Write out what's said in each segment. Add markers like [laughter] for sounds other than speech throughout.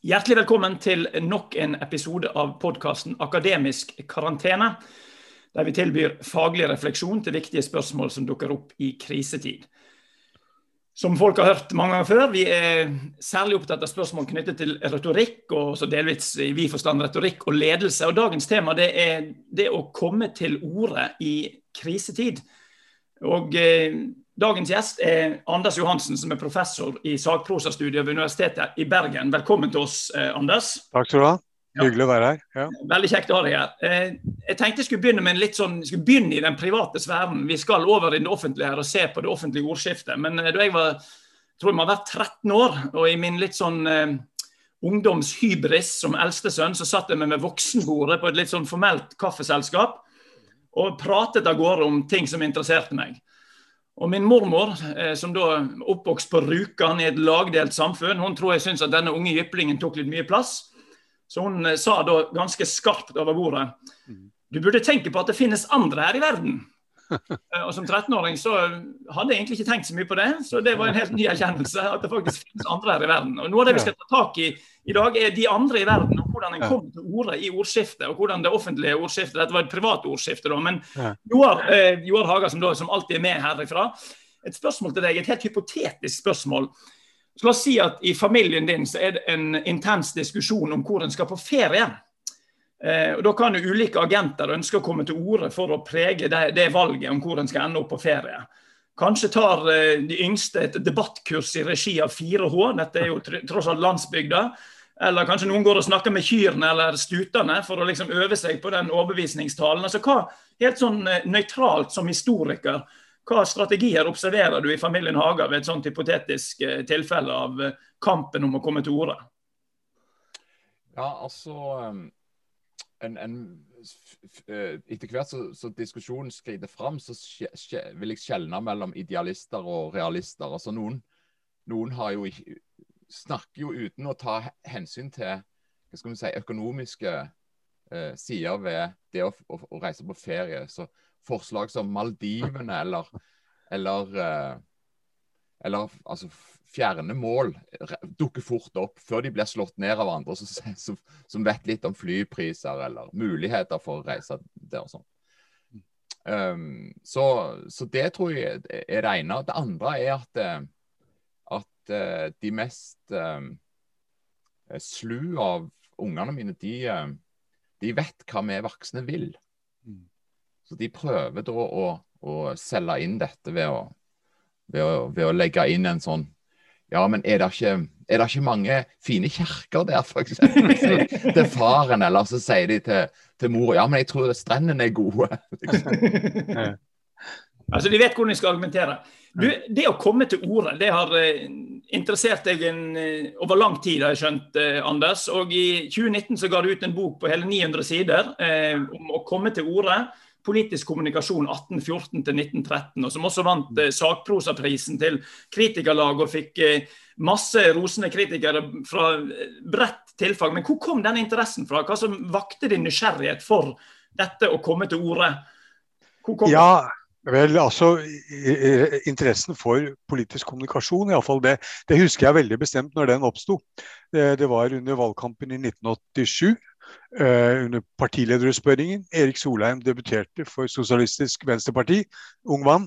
Hjertelig velkommen til nok en episode av podkasten Akademisk karantene, der vi tilbyr faglig refleksjon til viktige spørsmål som dukker opp i krisetid. Som folk har hørt mange ganger før, vi er særlig opptatt av spørsmål knyttet til retorikk, og så delvis i vid forstand retorikk og ledelse. Og Dagens tema det er det å komme til orde i krisetid. Og eh, Dagens gjest er Anders Johansen, som er professor i sakprosastudiet ved Universitetet i Bergen. Velkommen til oss, eh, Anders. Takk skal du ha. Ja. Hyggelig å være her. Ja. Veldig kjekt å ha deg her. Eh, jeg tenkte jeg skulle begynne med en litt sånn, skulle begynne i den private sfæren. Vi skal over i det offentlige her og se på det offentlige ordskiftet. Men da jeg var tror jeg må ha vært 13 år, og i min litt sånn eh, ungdomshybris som eldste sønn, så satt jeg meg med voksenbordet på et litt sånn formelt kaffeselskap og pratet av gårde om ting som interesserte meg. Og min mormor, eh, som da oppvokst på Rjukan i et lagdelt samfunn, hun tror jeg syns at denne unge jyplingen tok litt mye plass. Så hun eh, sa da ganske skarpt over bordet mm. du burde tenke på at det finnes andre her i verden. [laughs] Eh, og som 13-åring så hadde jeg egentlig ikke tenkt så mye på det, så det var en helt ny erkjennelse. At det faktisk finnes andre her i verden. Og Noe av det vi skal ta tak i i dag, er de andre i verden, og hvordan en kommer til orde i ordskiftet. Og hvordan det offentlige ordskiftet Dette var et privat ordskifte, da. Men Joar, eh, Joar Haga, som, da, som alltid er med herifra. Et spørsmål til deg, et helt hypotetisk spørsmål. Så La oss si at i familien din så er det en intens diskusjon om hvor en skal på ferie. Eh, og Da kan jo ulike agenter ønske å komme til orde for å prege det, det valget om hvor en skal ende opp på ferie. Kanskje tar eh, de yngste et debattkurs i regi av 4H, dette er jo tross alt landsbygda. Eller kanskje noen går og snakker med kyrne eller stutene for å liksom øve seg på den overbevisningstalen. Altså hva, Helt sånn eh, nøytralt som historiker, hva strategier observerer du i familien Haga ved et sånt hypotetisk tilfelle av kampen om å komme til orde? Ja, altså en, en, eh, Etter hvert så, så diskusjonen skrider fram, så skje, skje, vil jeg skjelne mellom idealister og realister. Altså noen, noen jo snakker jo uten å ta hensyn til hva skal si, økonomiske eh, sider ved det å, å, å, reise på ferie. Så forslag som Maldivene eller, eller, eh, eller altså, fjerne mål dukker fort opp før de blir slått ned av andre som, som vet litt om flypriser eller muligheter for å reise der og sånn. Um, så, så, det tror jeg er det ene. Det andre er at, eh, at uh, de mest um, slu av ungene mine, de, de, vet hva vi voksne vil. Mm. Så de prøver da å, å selge inn dette ved å, ved å, ved å legge inn en sånn ja, men er det ikke, er det ikke mange fine kirker der, f.eks.? [laughs] til faren, eller så sier de til, til mor ja, men jeg tror strendene er gode. [laughs] altså, De vet hvordan de skal argumentere. Du, det å komme til orde det har eh, interessert deg en, eh, over lang tid, har jeg skjønt, eh, Anders. Og I 2019 så ga du ut en bok på hele 900 sider eh, om å komme til orde politisk kommunikasjon 1814 til 1913, og som også vant eh, sakprosaprisen til kritikerlaget og fikk eh, masse rosende kritikere fra eh, bredt tilfang. Men hvor kom den interessen fra? Hva som vakte din nysgjerrighet for dette å komme til orde? Ja, Vel, altså Interessen for politisk kommunikasjon, iallfall det, det husker jeg veldig bestemt når den oppsto. Det, det, var under valgkampen i 1987. Uh, under partilederutspørringen. Erik Solheim debuterte for Sosialistisk Venstreparti. Ung mann.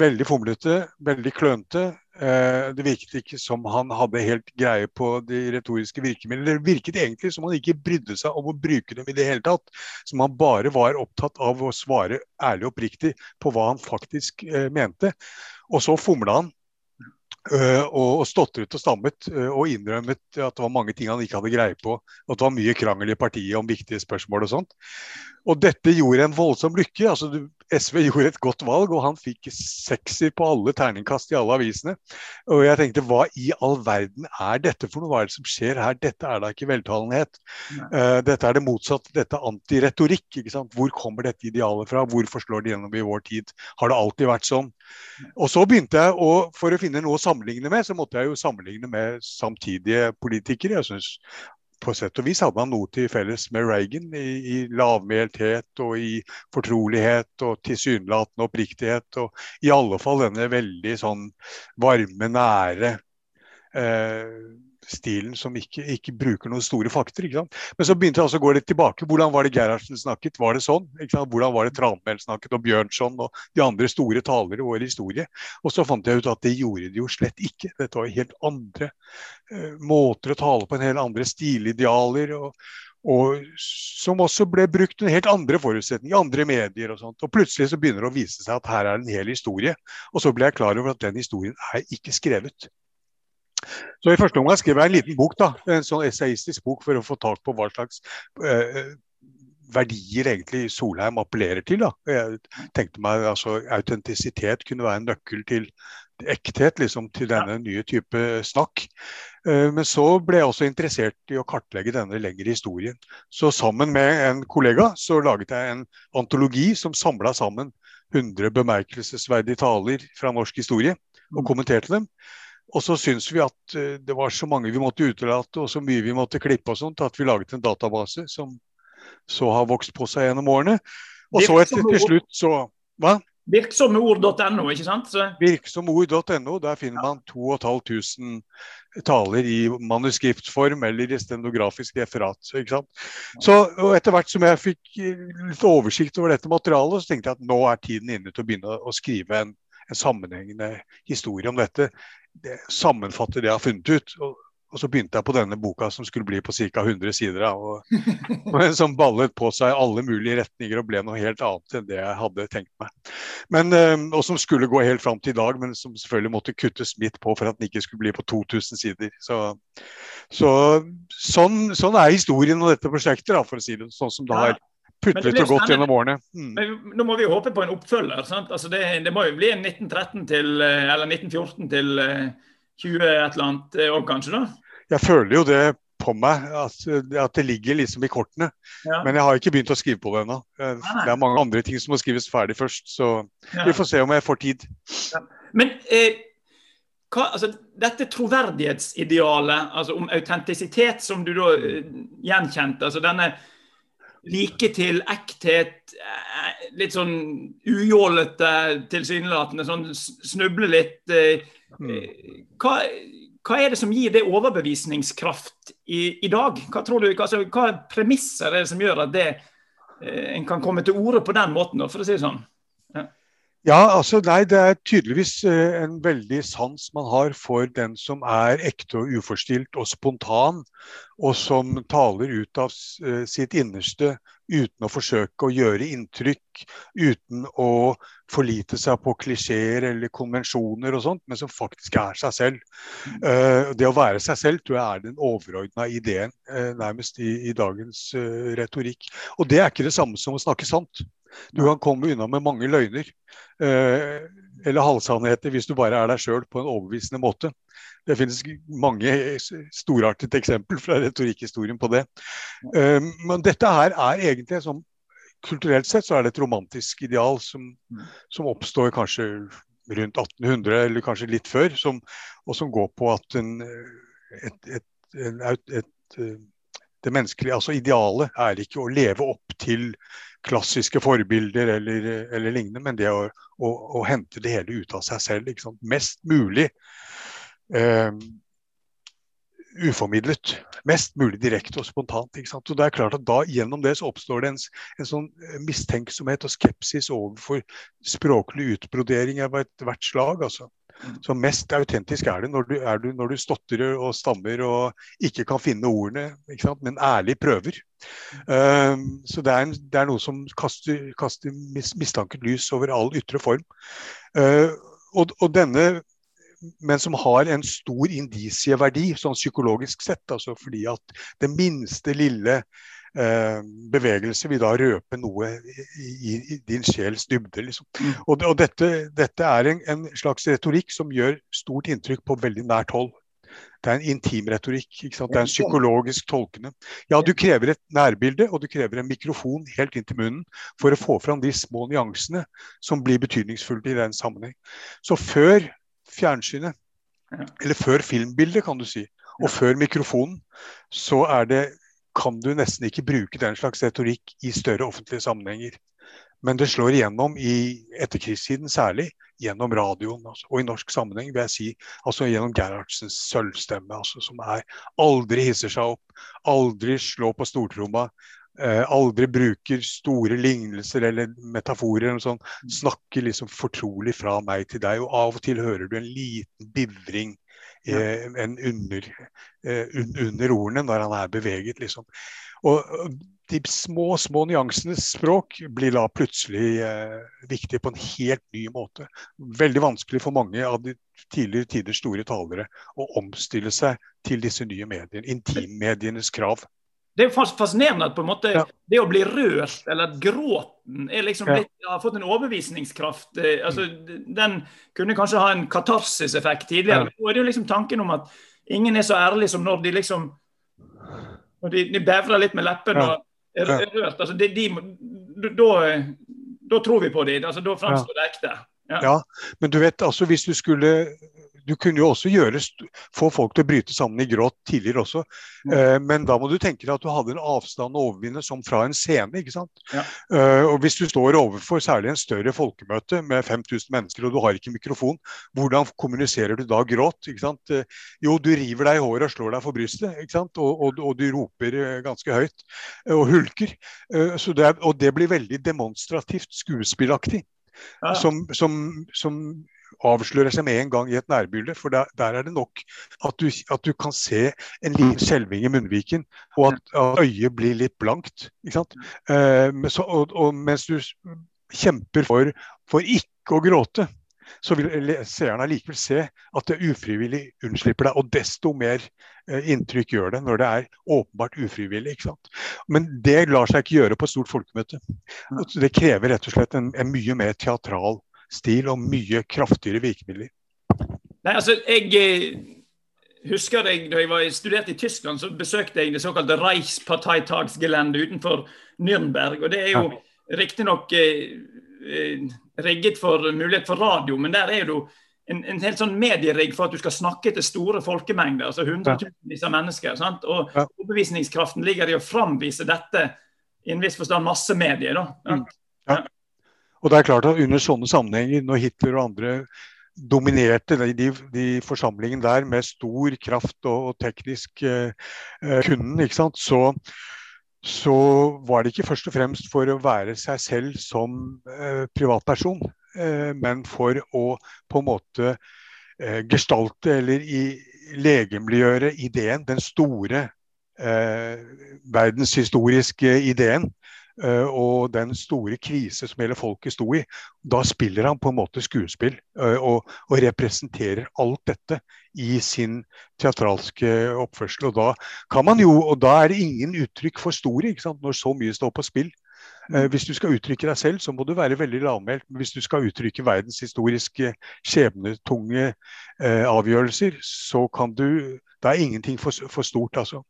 Veldig fomlete, veldig klønete. Uh, det virket ikke som han hadde helt greie på de retoriske virkemidlene. Det virket egentlig som han ikke brydde seg om å bruke dem i det hele tatt. Som han bare var opptatt av å svare ærlig og oppriktig på hva han faktisk uh, mente. Og så fomla han Uh, og stotret og stammet uh, og innrømmet at det var mange ting han ikke hadde greie på. At det var mye krangel i partiet om viktige spørsmål og sånt. Og dette gjorde en voldsom lykke. altså du, SV gjorde et godt valg, og han fikk sekser på alle terningkast i alle avisene. Og jeg tenkte hva i all verden er dette for noe? Hva er det som skjer her? Dette er da ikke veltalenhet. Uh, dette er det motsatte. Dette er antiretorikk. ikke sant? Hvor kommer dette idealet fra? Hvorfor slår det gjennom i vår tid? Har det alltid vært sånn? Og så begynte jeg å, For å finne noe å sammenligne med, så måtte jeg jo sammenligne med samtidige politikere. Jeg synes på sett og vis hadde han noe til felles med Reagan i, i lavmælthet og i fortrolighet og tilsynelatende oppriktighet. Og i alle fall denne veldig sånn varme, nære, eh, stilen som ikke, ikke, bruker noen store fakter. Men så begynte jeg altså å gå litt tilbake. Hvordan var det Gerhardsen snakket? Var det sånn? Hvordan var det Tranmæl snakket, og Bjørnson og de andre store talere i vår historie? Og så fant jeg ut at det gjorde de jo slett ikke. Dette var helt andre uh, måter å tale på, en helt andre stilidealer. og og som også ble brukt under helt andre forutsetninger, andre medier og sånt. Og plutselig så begynner det å vise seg at her er en hel historie. Og så ble jeg klar over at den historien er ikke skrevet. Så I første omgang skrev jeg en liten bok, da, en sånn essayistisk bok for å få tak på hva slags eh, verdier egentlig Solheim appellerer til. Da. Jeg tenkte meg altså Autentisitet kunne være en nøkkel til ekthet, liksom, til denne nye type snakk. Uh, men så ble jeg også interessert i å kartlegge denne lengre historien. Så sammen med en kollega så laget jeg en antologi som samla sammen 100 bemerkelsesverdige taler fra norsk historie, og mm. kommenterte dem. Og så syns vi at uh, det var så mange vi måtte utelate og så mye vi måtte klippe og sånt, at vi laget en database som så har vokst på seg gjennom årene. Og så etter, til slutt så Hva? Virksomord.no, ikke sant? Virksomord.no, der finner man 2500 taler i manuskriptform eller i stenografisk referat. ikke sant? Så og Etter hvert som jeg fikk litt oversikt over dette materialet, så tenkte jeg at nå er tiden inne til å begynne å skrive en, en sammenhengende historie om dette det sammenfatter det jeg har funnet ut. Og, og, så begynte jeg på denne boka som skulle bli på ca. 100 sider. Og, [laughs] og som ballet på seg alle mulige retninger og ble noe helt annet enn det jeg hadde tenkt meg. Men, eh, og som skulle gå helt fram til i dag, men som selvfølgelig måtte kuttes midt på for at den ikke skulle bli på 2000 sider. Så, så sånn, sånn, er historien om dette prosjektet, da, for å si det sånn som det har putlet og gått gjennom årene. Mm. Men nå må vi håpe på en oppfølger. Altså det, det, må jo bli en 1913 til, eh, eller 1914 til 20 eh, et eller annet eh, kanskje? da? Jeg føler jo det på meg, at, at det ligger liksom i kortene. Ja. Men jeg har ikke begynt å skrive på det ennå. Det er mange andre ting som må skrives ferdig først, så ja. vi får se om jeg får tid. Ja. Men eh, hva, altså, dette troverdighetsidealet altså om autentisitet som du da eh, gjenkjente, altså denne like til ekthet, eh, litt sånn ujålete tilsynelatende, sånn snuble litt. Eh, mm. Hva, hva, er det som gir det overbevisningskraft i, i dag? Hva tror du, altså, hva premisser er det som gjør at det, eh, en kan komme til orde på den måten, for å si det sånn? Ja, altså nei, Det er tydeligvis eh, en veldig sans man har for den som er ekte og uforstilt og spontan, og som taler ut av eh, sitt innerste uten å forsøke å gjøre inntrykk, uten å forlite seg på klisjeer eller konvensjoner og sånt, men som faktisk er seg selv. Uh, det å være seg selv tror jeg er den overordna ideen nærmest i, i dagens retorikk. Og det er ikke det samme som å snakke sant. Du kan komme unna med mange løgner eh, eller halvsannheter hvis du bare er deg sjøl på en overbevisende måte. Det finnes mange storartet eksempel fra retorikkhistorien på det. Eh, men dette her er egentlig som Kulturelt sett så er det et romantisk ideal som, som oppstår kanskje rundt 1800, eller kanskje litt før, som, og som går på at en, et, et, et, et det menneskelige, altså Idealet er ikke å leve opp til klassiske forbilder eller, eller lignende, men det å, å, å, hente det hele ut av seg selv. Mest mulig eh, uformidlet. Mest mulig direkte og spontant. Og det er klart at da Gjennom det så oppstår det en, en sånn mistenksomhet og skepsis overfor språklig utbrodering av ethvert slag. altså. Så mest autentisk er det når du, er du, når du stotrer og stammer og ikke kan finne ordene, men ærlig prøver. Um, så det er, en, det er, noe som kaster, kaster mis, mistanket lys over all ytre form. Uh, og, og, denne men som har en stor indisieverdi, sånn psykologisk sett. Altså fordi at det minste lille bevegelse vil da røpe noe i, i din sjels dybde. Liksom. Mm. Og, og dette, dette, er en, en, slags retorikk som gjør stort inntrykk på veldig nært hold. Det er en intim retorikk. Det er en psykologisk tolkende. Ja, du krever et nærbilde, og du krever en mikrofon helt inn til munnen for å få fram de små nyansene som blir betydningsfulle i den sammenheng. Så før fjernsynet, eller før filmbildet, kan du si, og før mikrofonen, så er det kan du nesten ikke bruke den slags retorikk i større offentlige sammenhenger. Men det slår igjennom i etterkrigstiden særlig, gjennom radioen. Altså, og i norsk sammenheng vil jeg si altså gjennom Gerhardsens sølvstemme, altså, som er aldri hisser seg opp, aldri slår på stortromma. Eh, aldri bruker store lignelser eller metaforer. eller sånn, Snakker liksom fortrolig fra meg til deg. Og av og til hører du en liten bivring eh, en under, eh, under ordene når han er beveget, liksom. Og de små, små nyansenes språk blir da plutselig eh, viktig på en helt ny måte. Veldig vanskelig for mange av de tidligere tiders store talere å omstille seg til disse nye mediene. Intimmedienes krav. Det er jo fascinerende at på en måte ja. det å bli rørt, eller at gråten, er liksom blitt, har fått en overbevisningskraft. Eh, altså, den kunne kanskje ha en katarsis-effekt tidligere. Ja. Men nå er det jo liksom tanken om at ingen er så ærlig som når de liksom når de, de bevrer litt med leppene. Ja er, er rørt. Altså, de, de, da, da, tror vi på dem. Altså, da framstår det ekte. Ja. ja. men du vet, altså hvis du skulle du kunne jo også gjøre, få folk til å bryte sammen i gråt tidligere også. Mm. Uh, men da må du tenke deg at du hadde en avstand å overvinne som fra en scene. ikke sant? Ja. Eh, og Hvis du står overfor særlig en større folkemøte med 5000 mennesker og du har ikke mikrofon, hvordan kommuniserer du da gråt? ikke sant? Uh, jo, du river deg i håret og slår deg for brystet, ikke sant? Og, og, og du roper ganske høyt og hulker. Det er, og det blir veldig demonstrativt skuespillaktig. Ja. Som, som, som, avslører seg med en gang i et nærbilde. For der, der er det nok at du, at du, kan se en liten skjelving i munnviken, og at, at, øyet blir litt blankt. Eh, så, og, og, mens du kjemper for, for ikke å gråte, så vil seeren allikevel se at det ufrivillig unnslipper deg. Og desto mer eh, inntrykk gjør det når det er åpenbart ufrivillig. ikke sant? Men det lar seg ikke gjøre på et stort folkemøte. Det krever rett og slett en, en mye mer teatral stil og mye kraftigere virkemidler. Nei, altså, jeg eh, husker jeg, Da jeg var studert i Tyskland, så besøkte jeg det såkalte Reichsparteitagsgelände utenfor Nürnberg. og Det er jo ja. riktignok eh, eh, rigget for mulighet for radio, men der er det jo en, en helt sånn medierigg for at du skal snakke til store folkemengder. altså hundretusenvis av mennesker. Sant? Og ja. overbevisningskraften ligger i å framvise dette i en viss forstand massemedier. da. Mm. Ja. Og det er klart at Under sånne sammenhenger, når Hitler og andre dominerte de, de forsamlingen der med stor kraft og, og teknisk eh, eh, kunden, ikke sant? Så, så var det ikke først og fremst for å være seg selv som eh, privatperson, eh, men for å på en måte eh, gestalte eller i, legemliggjøre ideen, den store eh, verdenshistoriske ideen og den store krise som hele folket sto i. Da spiller han på en måte skuespill eh, og, og representerer alt dette i sin teatralske oppførsel. Og da kan man jo, og da er det ingen uttrykk for store når så mye står på spill. Eh, hvis du skal uttrykke deg selv, så må du være veldig lavmælt. Men hvis du skal uttrykke verdenshistoriske, skjebnetunge eh, avgjørelser, så kan du Da er ingenting for, for stort, altså.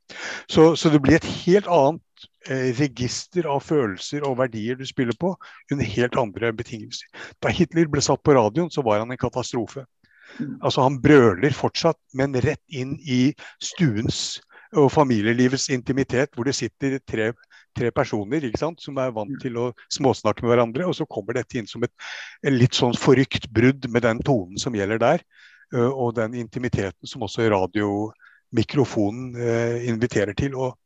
Så, så, det blir et helt annet Eh, register av følelser og verdier du spiller på, under helt andre betingelser. Da Hitler ble satt på radioen, så var han en katastrofe. Mm. Altså Han brøler fortsatt, men rett inn i stuens og familielivets intimitet, hvor det sitter tre, tre personer sant, som er vant mm. til å småsnakke med hverandre. Og så kommer dette inn som et, et litt sånn forrykt brudd med den tonen som gjelder der. Og den intimiteten som også radiomikrofonen inviterer til. Og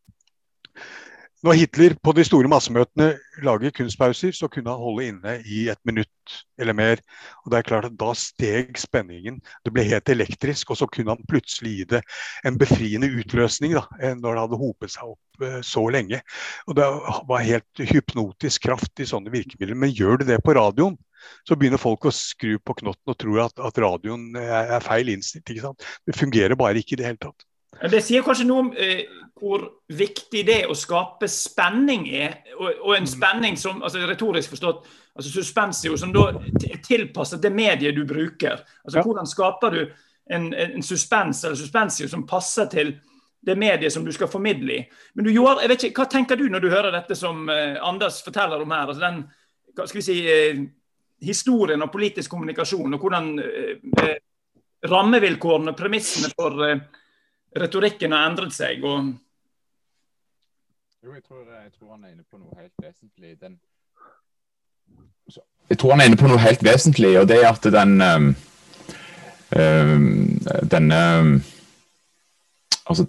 når Hitler på de store massemøtene lager kunstpauser, så kunne han holde inne i et minutt eller mer. Og det er klart at Da steg spenningen. Det ble helt elektrisk. Og så kunne han plutselig gi det en befriende utløsning da, eh, når det hadde hopet seg opp eh, så lenge. Og Det var helt hypnotisk kraft i sånne virkemidler. Men gjør du det på radioen, så begynner folk å skru på knotten og tror at, at radioen er feil innstilt. Det fungerer bare ikke i det hele tatt. Det sier kanskje noe om eh, hvor viktig det å skape spenning er. Og, og en mm. spenning som, altså retorisk forstått, altså suspensio, som da er tilpasset det mediet du bruker. Altså ja. Hvordan skaper du en, en suspens eller suspensio som passer til det mediet som du skal formidle i. Men du, Joar, jeg vet ikke, Hva tenker du når du hører dette som eh, Anders forteller om her? altså den, hva skal vi si, eh, Historien og politisk kommunikasjon, og hvordan eh, eh rammevilkårene og premissene for eh, retorikken har endret seg. og jo, jeg tror, jeg tror, han er inne på noe helt vesentlig. Den, Jeg tror han er inne på noe helt vesentlig, og det er at den um, denne altså,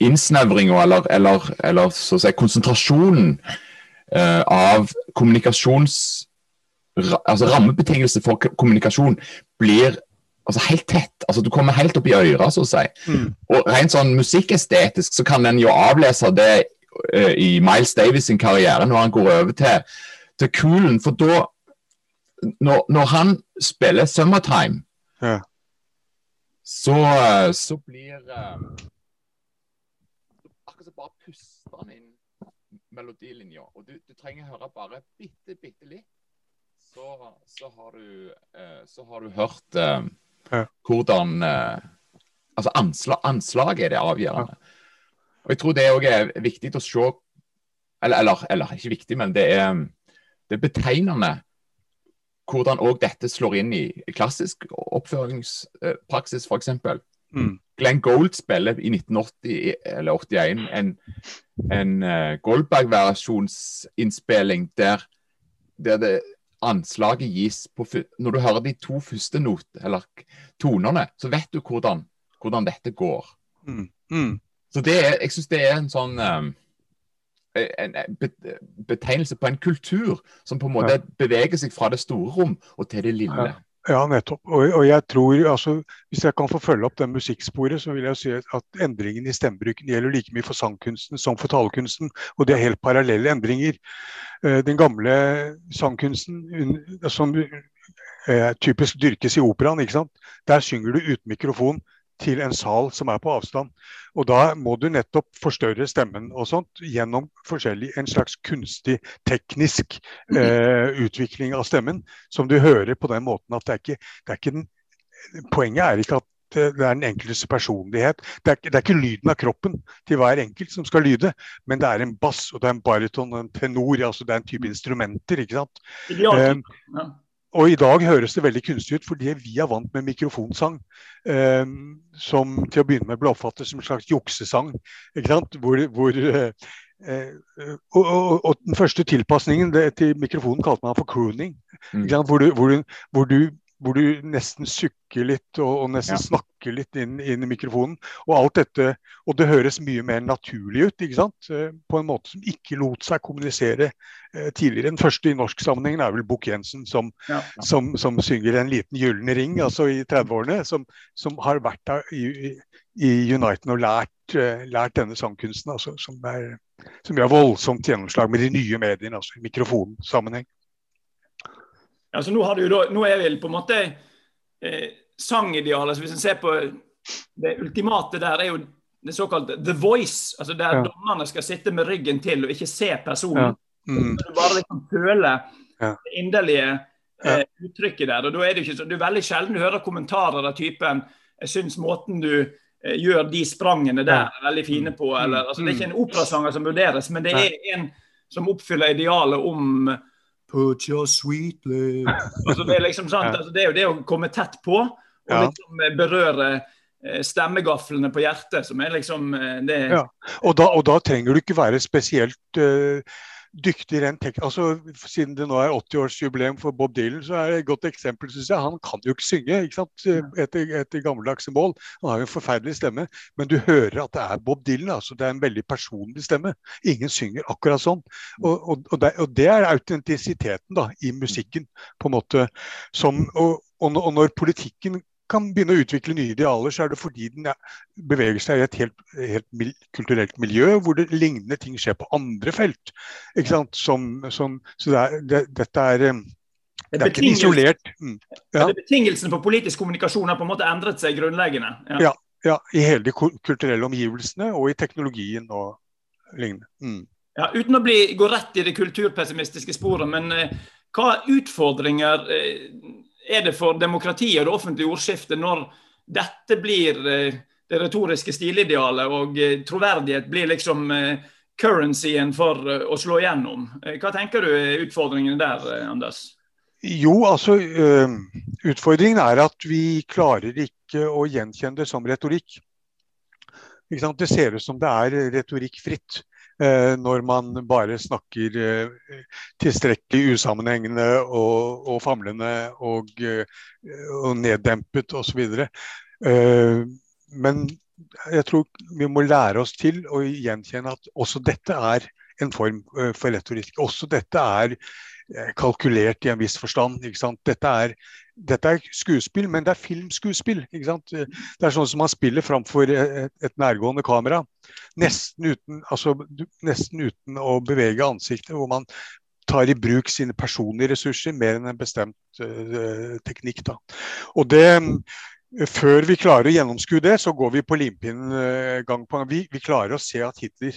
innsnevringa, eller, eller, eller så å si, konsentrasjonen uh, av kommunikasjons altså Rammebetingelser for kommunikasjon blir altså helt tett. altså Du kommer helt opp i øra, så å si. Mm. Og Rent sånn musikkestetisk så kan en jo avlese det uh, i Miles Davis sin karriere, når han går over til, til coolen. For da, når, når han spiller 'Summertime', ja. så, så blir uh, Akkurat som bare puster han inn melodilinja. Og du, du trenger høre bare bitte, bitte litt så, så, har, du, så har du hørt. Hvordan eh, Altså anslag, anslaget er det avgjørende. Og Jeg tror det òg er viktig å se eller, eller, eller, ikke viktig, men det er, det er betegnende hvordan òg dette slår inn i klassisk oppføringspraksis, f.eks. Mm. Glenn Gold spiller i 1980 eller 81 en, en uh, Goldberg-versjonsinnspilling der, der det anslaget gis på Når du hører de to første not, eller tonene, så vet du hvordan, hvordan dette går. Mm. Mm. Så det er, jeg syns det er en sånn um, en betegnelse på en kultur som på en måte ja. beveger seg fra det store rom og til det lille. Ja. Ja, nettopp. Og, og, jeg tror, altså, Hvis jeg kan få følge opp det musikksporet, så vil jeg si at endringen i stemmebruken gjelder like mye for sangkunsten som for talekunsten. Og det er helt parallelle endringer. Eh, den gamle sangkunsten som eh, typisk dyrkes i operaen, ikke sant? der synger du uten mikrofon til en sal som er på avstand. Og da må du nettopp forstørre stemmen og sånt gjennom en slags kunstig, teknisk eh, utvikling av stemmen, som du hører på den måten at det er ikke, det er ikke den, Poenget er ikke at det er den enkeltes personlighet. Det er, det er, ikke lyden av kroppen til hver enkelt som skal lyde, men det er en bass, og det er en bariton en tenor. altså Det er en type instrumenter. ikke sant? Ja, ja. Og i dag høres det veldig kunstig ut fordi vi er vant med mikrofonsang. Eh, som til å begynne med ble oppfattet som en slags juksesang. Ikke sant? Hvor, hvor, eh, eh, og, og, og, den første tilpasningen det, til mikrofonen kalte man for crooning. Mm. Hvor, du, hvor, du, hvor, du, hvor du nesten sukker litt og, og nesten ja. snakker litt inn, inn, i mikrofonen. Og alt dette, og det høres mye mer naturlig ut, ikke sant? Eh, på en måte som ikke lot seg kommunisere eh, tidligere. Den første i norsk sammenheng er vel Bukk Jensen som, ja. som, som, synger 'En liten gyllen ring' altså i 30-årene. Som, som, har vært der i, i Uniten og lært, uh, lært denne sangkunsten, altså, som, er, som gjør voldsomt gjennomslag med de nye mediene, altså i mikrofonsammenheng. Altså, nå, da, nå, er vi på en måte eh, sangidealet Hvis en ser på det ultimate der, er jo det såkalte The Voice. altså Der ja. dommerne skal sitte med ryggen til og ikke se personen. Ja. Mm. Du bare liksom føler ja. det inderlige eh, uttrykket der. og da er Det ikke så, det er veldig sjelden du hører kommentarer av typen jeg syns måten du eh, gjør de sprangene der er veldig fine på. Mm. eller, altså Det er ikke en operasanger som vurderes, men det er en som oppfyller idealet om Put your sweet lips [laughs] altså, det, er liksom, sant, altså, det er jo det å komme tett på og ja. liksom eh, berøre eh, stemmegaflene på hjertet, som er liksom eh, det ja. og, da, og da trenger du ikke være spesielt uh, dyktig rent teknisk. Altså, siden det nå er 80-årsjubileum for Bob Dylan, så er det et godt eksempel, syns jeg. Han kan jo ikke synge ikke sant? etter, etter gammeldagse mål. Han har jo en forferdelig stemme, men du hører at det er Bob Dylan. altså Det er en veldig personlig stemme. Ingen synger akkurat sånn. Og, og, og, det, og det, er autentisiteten da, i musikken, på en måte. Som, og, og når politikken kan begynne å utvikle nye idealer, så er det fordi den beveger seg i et helt, helt kulturelt miljø hvor det lignende ting skjer på andre felt. Som, som, så det er, det, dette er eh, det er ikke isolert mm. ja. Betingelsene for politisk kommunikasjon har på en måte endret seg grunnleggende? Ja, ja, ja I hele de kulturelle omgivelsene og i teknologien og lignende. Mm. Ja, uten å bli, gå rett i det kulturpessimistiske sporet, men eh, hva utfordringer eh, er det for demokratiet og det offentlige ordskiftet når dette blir eh, det retoriske stilidealet, og eh, troverdighet blir liksom eh, currencyen for å slå igjennom. Hva tenker du er utfordringene der, Anders? Jo, altså Utfordringen er at vi klarer ikke å gjenkjenne det som retorikk. Det ser ut som det er retorikk fritt. Eh, når man bare snakker eh, tilstrekkelig usammenhengende og, og famlende og, eh, og neddempet osv. Men jeg tror vi må lære oss til å gjenkjenne at også dette er en form for retorikk. Også dette er kalkulert i en viss forstand. Dette er, dette, er, skuespill, men det er filmskuespill. Det er sånn som man spiller framfor et, et nærgående kamera. Nesten uten, altså, nesten uten å bevege ansiktet, hvor man tar i bruk sine personlige ressurser mer enn en bestemt uh, teknikk. Da. Og det, Før vi klarer å gjennomskue det, så går vi på limpinnen gang på gang. Vi, vi, klarer å se at Hitler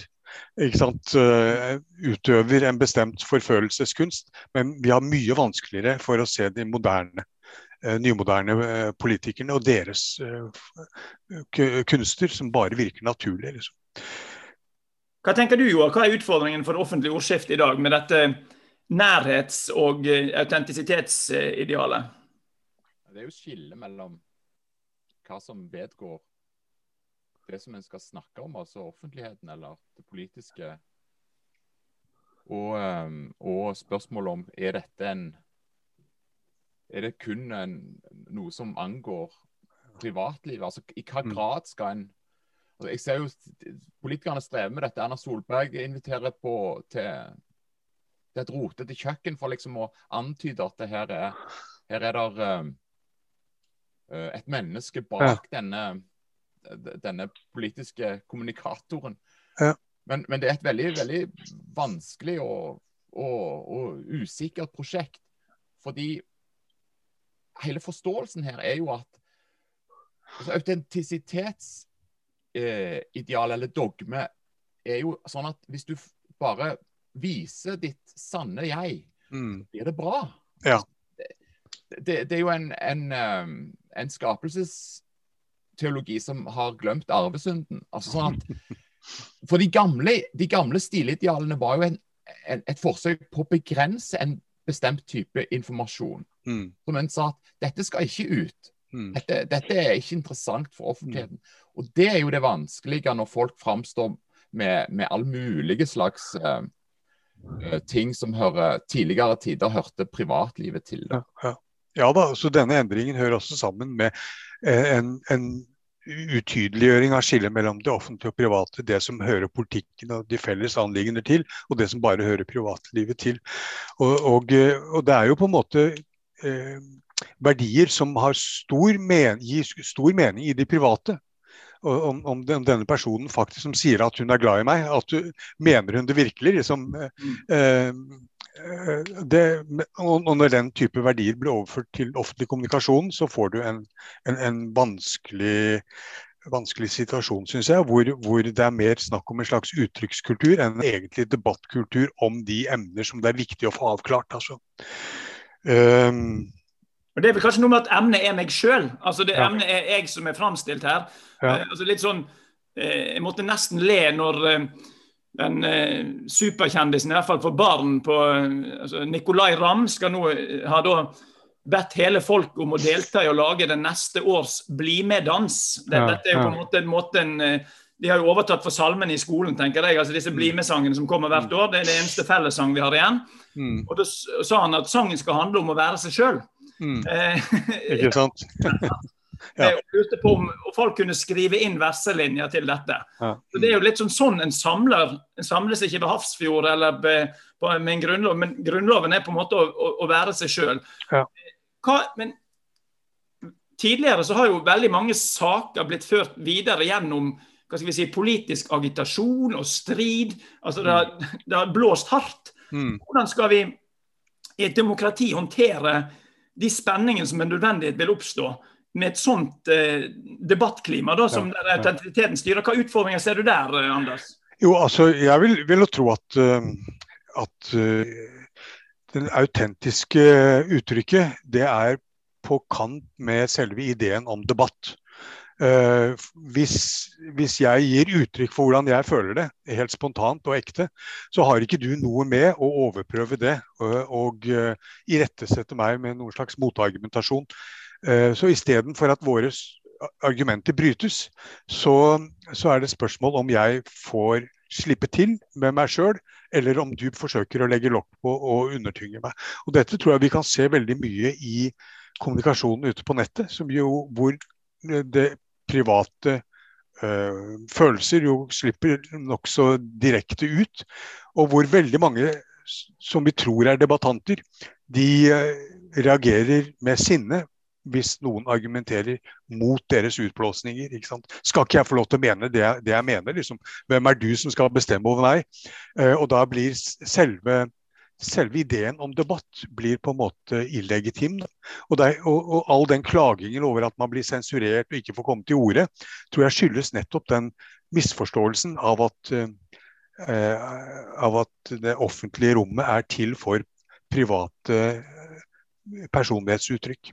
sant, uh, utøver en bestemt forfølelseskunst, men vi har mye vanskeligere for å se de moderne nymoderne politikerne og deres kunster som bare virker naturlige. Liksom. Hva tenker du, Joar? Hva er utfordringen for det offentlige ordskiftet i dag med dette nærhets- og eh, autentisitetsidealet? Det er jo skillet mellom hva som vedgår det som en skal snakke om, altså offentligheten eller det politiske, og, eh, og spørsmålet om er dette en Er det kun en, noe som angår privatlivet? Altså, I hva mm. grad skal en Altså, jeg ser jo Politikerne strever med dette. Erna Solberg inviterer på til, til et rotete kjøkken for liksom å antyde at det her er, her er der, uh, et menneske bak ja. denne, denne, politiske kommunikatoren. Ja. Men, men, det er et veldig, veldig vanskelig og, og, og usikkert prosjekt. Fordi hele forståelsen her er jo at altså, autentisitets eh, eller dogme er jo sånn at hvis du bare viser ditt sanne jeg, mm. blir det bra. Ja. Det, det, det, er jo en, en, en en, skapelsesteologi som har glemt arvesynden. Altså sånn at For de gamle, de gamle stilidealene var jo en, et forsøk på å begrense en bestemt type informasjon. Mm. Som en sa at dette skal ikke ut. Mm. Dette, dette, er ikke interessant for offentligheten. Mm. Og Det er jo det vanskelige når folk framstår med, med all mulige slags uh, ting som hører, tidligere tider hørte privatlivet til. Ja, ja. ja, da, så denne endringen hører også sammen med en, en utydeliggjøring av skillet mellom det offentlige og private, det som hører politikken og de felles anliggender til, og det som bare hører privatlivet til. Og, og, og det er jo på en måte eh, verdier som stor gir stor mening i de private. Om, om, denne personen faktisk som sier at hun er glad i meg, at du, mener hun det virkelig? Liksom, mm. eh, det, og når den type verdier blir overført til offentlig kommunikasjon, så får du en, en, en vanskelig, vanskelig situasjon, syns jeg, hvor, hvor, det er mer snakk om en slags uttrykkskultur enn en egentlig debattkultur om de emner som det er viktig å få avklart. Altså. Um, og Det er vel kanskje noe med at emnet er meg sjøl. Altså det ja. emnet er jeg som er framstilt her. Ja. Eh, altså litt sånn, eh, Jeg måtte nesten le når eh, den eh, superkjendisen, i hvert fall for barn, på eh, altså Nicolay Ramm, skal nå eh, ha da bedt hele folk om å delta i å lage den neste års Bli med-dans. Det, ja. Dette er jo på en måte en måte en, De har jo overtatt for salmene i skolen, tenker jeg. altså Disse Bli med-sangene som kommer hvert mm. år. Det er det eneste fellessang vi har igjen. Mm. Og Da sa han at sangen skal handle om å være seg sjøl. Mm. Eh, Ikke sant? [laughs] ja. Jeg lurte på om folk kunne skrive inn verselinjer til dette. Ja. Så Det er jo litt sånn, sånn en samler en samles ikke ved Hafrsfjord eller med en grunnlov, men grunnloven er på en måte å, å, å være seg sjøl. Ja. Men tidligere så har jo veldig mange saker blitt ført videre gjennom hva skal vi si, politisk agitasjon og strid. Altså Det har, det har blåst hardt. Mm. Hvordan skal vi i et demokrati håndtere de spenningene som med nødvendighet vil oppstå med et sånt eh, debattklima da, som ja, ja. identiteten styrer. Hva utfordringer ser du der, eh, Anders? Jo, altså, Jeg vil, vil tro at, uh, at uh, det autentiske uttrykket det er på kant med selve ideen om debatt. Uh, hvis, hvis, jeg gir uttrykk for hvordan jeg føler det, helt spontant og ekte, så har ikke du noe med å overprøve det og, og uh, irettesette meg med noen slags motargumentasjon. Uh, så istedenfor at våre argumenter brytes, så, så er det spørsmål om jeg får slippe til med meg sjøl, eller om du forsøker å legge lokk på og undertynge meg. Og Dette tror jeg vi kan se veldig mye i kommunikasjonen ute på nettet, jo, hvor det private uh, følelser jo slipper nokså direkte ut. Og hvor veldig mange som vi tror er debattanter, de uh, reagerer med sinne hvis noen argumenterer mot deres utblåsninger. Ikke sant? Skal ikke jeg få lov til å mene det jeg, det jeg mener? Liksom? Hvem er du som skal bestemme over meg? Uh, og da blir selve, selve, ideen om debatt blir på en måte illegitim. Og, der, og, og, all den klagingen over at man blir sensurert og ikke får komme til orde, tror jeg skyldes nettopp den misforståelsen av at, eh, av at det offentlige rommet er til for private personlighetsuttrykk.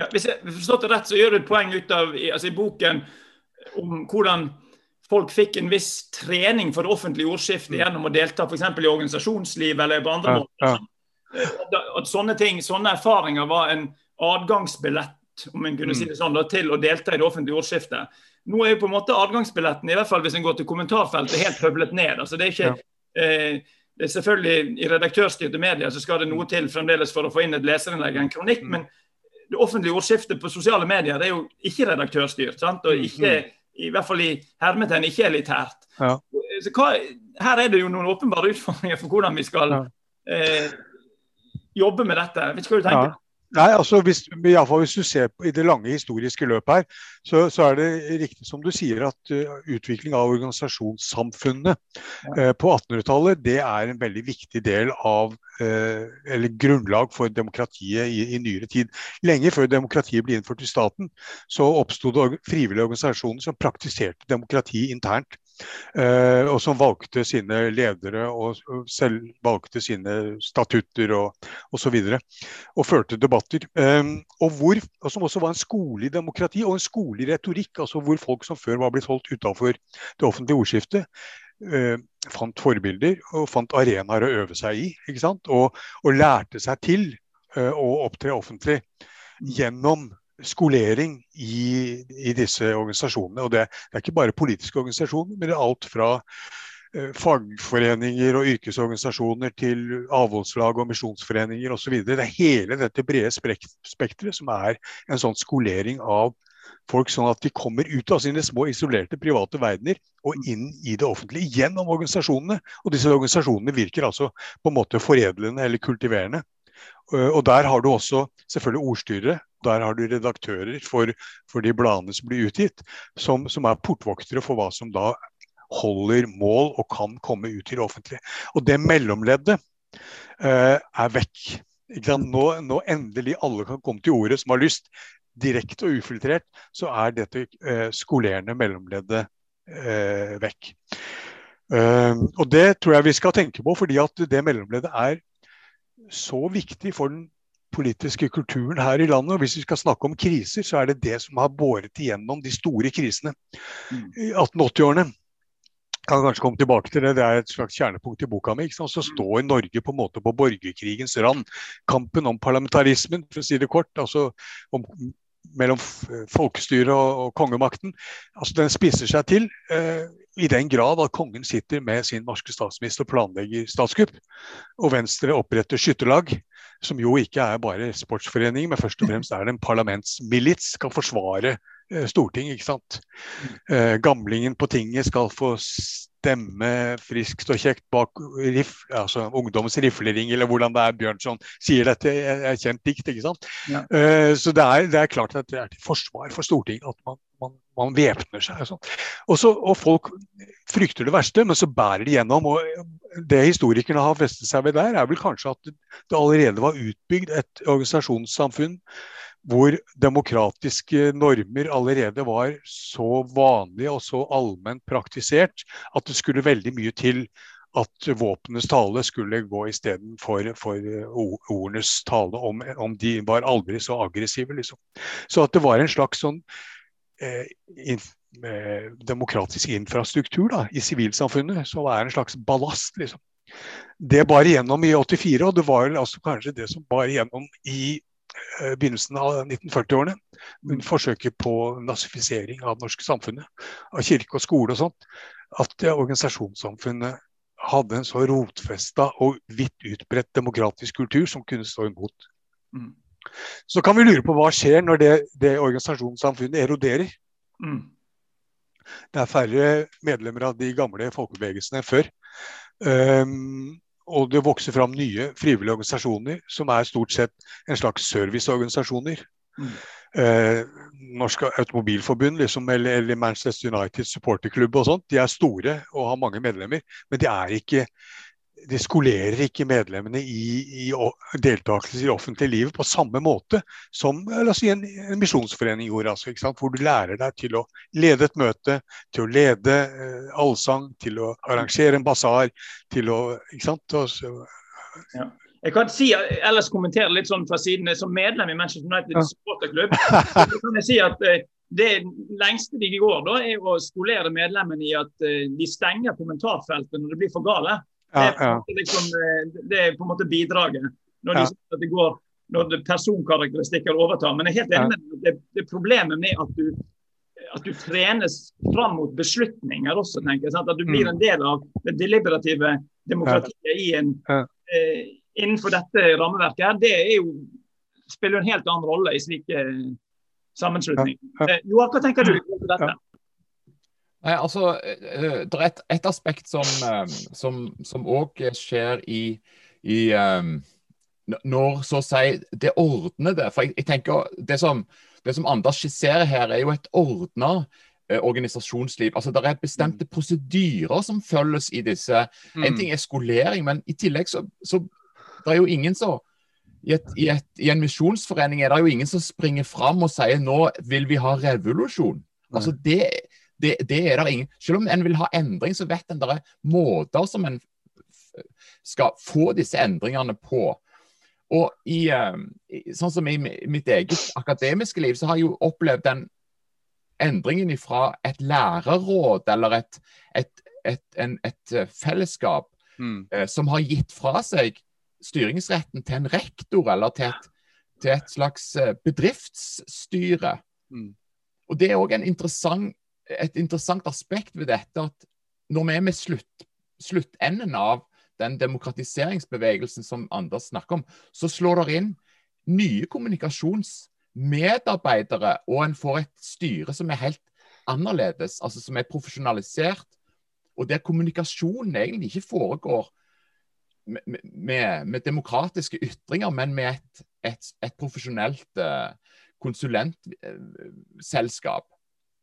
Ja, hvis jeg forstått det rett, så gjør du et poeng ut av altså i boken om hvordan folk fikk en viss trening for det offentlige ordskiftet mm. gjennom å delta f.eks. i organisasjonsliv eller på andre måter. At sånne ting, sånne erfaringer var en adgangsbillett om en kunne mm. si det sånn, til å delta i det offentlige ordskiftet. Nå er jo på en måte adgangsbilletten, i hvert fall hvis en går til kommentarfeltet, helt høvlet ned. altså det er ikke... Ja. Eh, det er selvfølgelig I redaktørstyrte medier så skal det noe til fremdeles for å få inn et leserinnlegg, en kronikk. Mm. men det offentlige ordskiftet på sosiale medier det er jo ikke redaktørstyrt. Sant? Og ikke, i hvert fall i hermetegn ikke elitært. Ja. Så hva, her er det jo noen åpenbare utfordringer for hvordan vi skal ja. eh, jobbe med dette. Vet ikke hva du tenker? Nei, altså hvis, i fall hvis du ser på, i det lange historiske løpet her, så, så, er det riktig som du sier at uh, utvikling av organisasjonssamfunnet uh, på 1800-tallet det er en veldig viktig del av uh, eller grunnlag for demokratiet i, i, nyere tid. Lenge før demokratiet ble innført i staten, så oppsto det frivillige organisasjoner som praktiserte demokrati internt. Uh, og som valgte sine ledere og selv valgte sine statutter og osv. Og, og førte debatter. Um, og, hvor, og som også var en skole i demokrati og en skole i retorikk. altså Hvor folk som før var blitt holdt utafor det offentlige ordskiftet, uh, fant forbilder og fant arenaer å øve seg i. ikke sant? Og, og lærte seg til å opptre offentlig gjennom skolering i, i, disse organisasjonene. Og det, det, er ikke bare politiske organisasjoner, men det er alt fra eh, fagforeninger og yrkesorganisasjoner til avholdslag og misjonsforeninger osv. Det er hele dette brede spekteret som er en sånn skolering av folk, sånn at de kommer ut av sine små isolerte private verdener og inn i det offentlige gjennom organisasjonene. Og disse organisasjonene virker altså på en måte foredlende eller kultiverende. Eh, og der har du også selvfølgelig ordstyrere. der har du redaktører for, for de bladene som blir utgitt, som, som, er portvoktere for hva som da holder mål og kan komme ut til det offentlige. Og det mellomleddet eh, er vekk. Nå, nå, endelig alle kan komme til ordet som har lyst. Direkte og ufiltrert så er dette eh, skolerende mellomleddet eh, vekk. Uh, og Det tror jeg vi skal tenke på, fordi at det mellomleddet er så viktig for den politiske kulturen her i landet. og Hvis vi skal snakke om kriser, så er det det som har båret igjennom de store krisene mm. i 1880-årene. Kan kanskje komme tilbake til det, det er et slags kjernepunkt i boka mi. Så mm. står Norge på en måte på borgerkrigens rand. Kampen om parlamentarismen, for å si det kort. altså om mellom folkestyret og, og, kongemakten. Altså, den spisser seg til eh, i den grad at kongen sitter med sin norske statsminister og planlegger statskupp. Og Venstre oppretter skytterlag, som jo ikke er bare sportsforening, men først og fremst er det en parlamentsmilits, skal forsvare eh, Stortinget. ikke sant? Mm. Eh, gamlingen på tinget skal få stemme friskt og kjekt bak riff, altså ungdommens riflering, eller hvordan det er Bjørnson sier dette. er kjent dikt, ikke sant. Ja. Uh, så det er, det er, klart at det er til forsvar for Stortinget at man, man, man væpner seg. Og, sånn. Også, og folk frykter det verste, men så bærer de gjennom. og Det historikerne har festet seg ved der, er vel kanskje at det allerede var utbygd et organisasjonssamfunn hvor demokratiske normer allerede var så vanlige og så allment praktisert at det skulle veldig mye til at våpenes tale skulle gå istedenfor for ordenes tale, om, om de var aldri så aggressive. Liksom. Så at det var en slags sånn eh, in, eh, demokratisk infrastruktur da, i sivilsamfunnet som er en slags ballast. Liksom. Det bar igjennom i 84, og det var altså kanskje det som bar igjennom i begynnelsen av 1940-årene. Under forsøket på nazifisering av det norske samfunnet, av kirke og skole og sånt, at organisasjonssamfunnet hadde en så rotfesta og vidt utbredt demokratisk kultur som kunne stå imot. Mm. Så kan vi lure på hva skjer når det, det organisasjonssamfunnet eroderer. Mm. Det er færre medlemmer av de gamle folkebevegelsene enn før. Um, og det vokser fram nye frivillige organisasjoner som er stort sett en slags serviceorganisasjoner. Mm. Eh, Norsk Automobilforbund liksom, eller, eller, Manchester United supporterklubb og sånt, de er store og har mange medlemmer, men de er ikke de skolerer ikke medlemmene i, i deltakelse i offentlig livet på samme måte som si, en, en misjonsforening gjorde. Altså, Hvor du lærer deg til å lede et møte, til å lede eh, allsang, til å arrangere en basar, til å sant? Også, ja. Jeg kan si, ellers kommentere litt sånn fra siden som medlem i Manchester United ja. supporterklubb. Så kan jeg si at eh, det lengste de går, da, er å skolere medlemmene i at eh, de stenger kommentarfeltet når det blir for gale. Det er, liksom, eh, det er på en måte bidraget. Når, de, at det går, når personkarakteristikker overtar. Men jeg er helt enig med det, det problemet med at du, at du trenes fram mot beslutninger også, tenker jeg. Sant? At du blir mm. en del av det deliberative demokratiet i en, eh, innenfor dette rammeverket. her, Det er jo, spiller en helt annen rolle i slike sammenslutninger. Eh, Joar, hva tenker du om dette? Nei, altså, eh, eh, Det er et, et aspekt som òg skjer i, i um, Når så å si det ordnede. For jeg, jeg tenker det som, det som, Anders skisserer her, er jo et ordna eh, organisasjonsliv. Altså, Det er bestemte mm. prosedyrer som følges i disse. Mm. En ting er skolering, men i tillegg så, så det er jo ingen som i, et, i, et, I, en misjonsforening er det jo ingen som springer fram og sier nå vil vi ha revolusjon. Altså det, det, det, er der ingen Selv om en vil ha endring, så vet en det er måter som en skal få disse endringene på. Og i, eh, sånn som i mitt eget akademiske liv, så har jeg jo opplevd den endringen fra et lærerråd eller et, et, et, en, et fellesskap mm. eh, som har gitt fra seg styringsretten til en rektor eller til et, til slags eh, bedriftsstyre. Mm. Og Det er òg en interessant et interessant aspekt ved dette at når vi er med slutt, sluttenden av den demokratiseringsbevegelsen som Anders snakker om, så slår det inn nye kommunikasjonsmedarbeidere, og en får et styre som er helt annerledes, altså som er profesjonalisert, og der kommunikasjonen egentlig ikke foregår med, med, med demokratiske ytringer, men med et, et, et profesjonelt uh, konsulentselskap.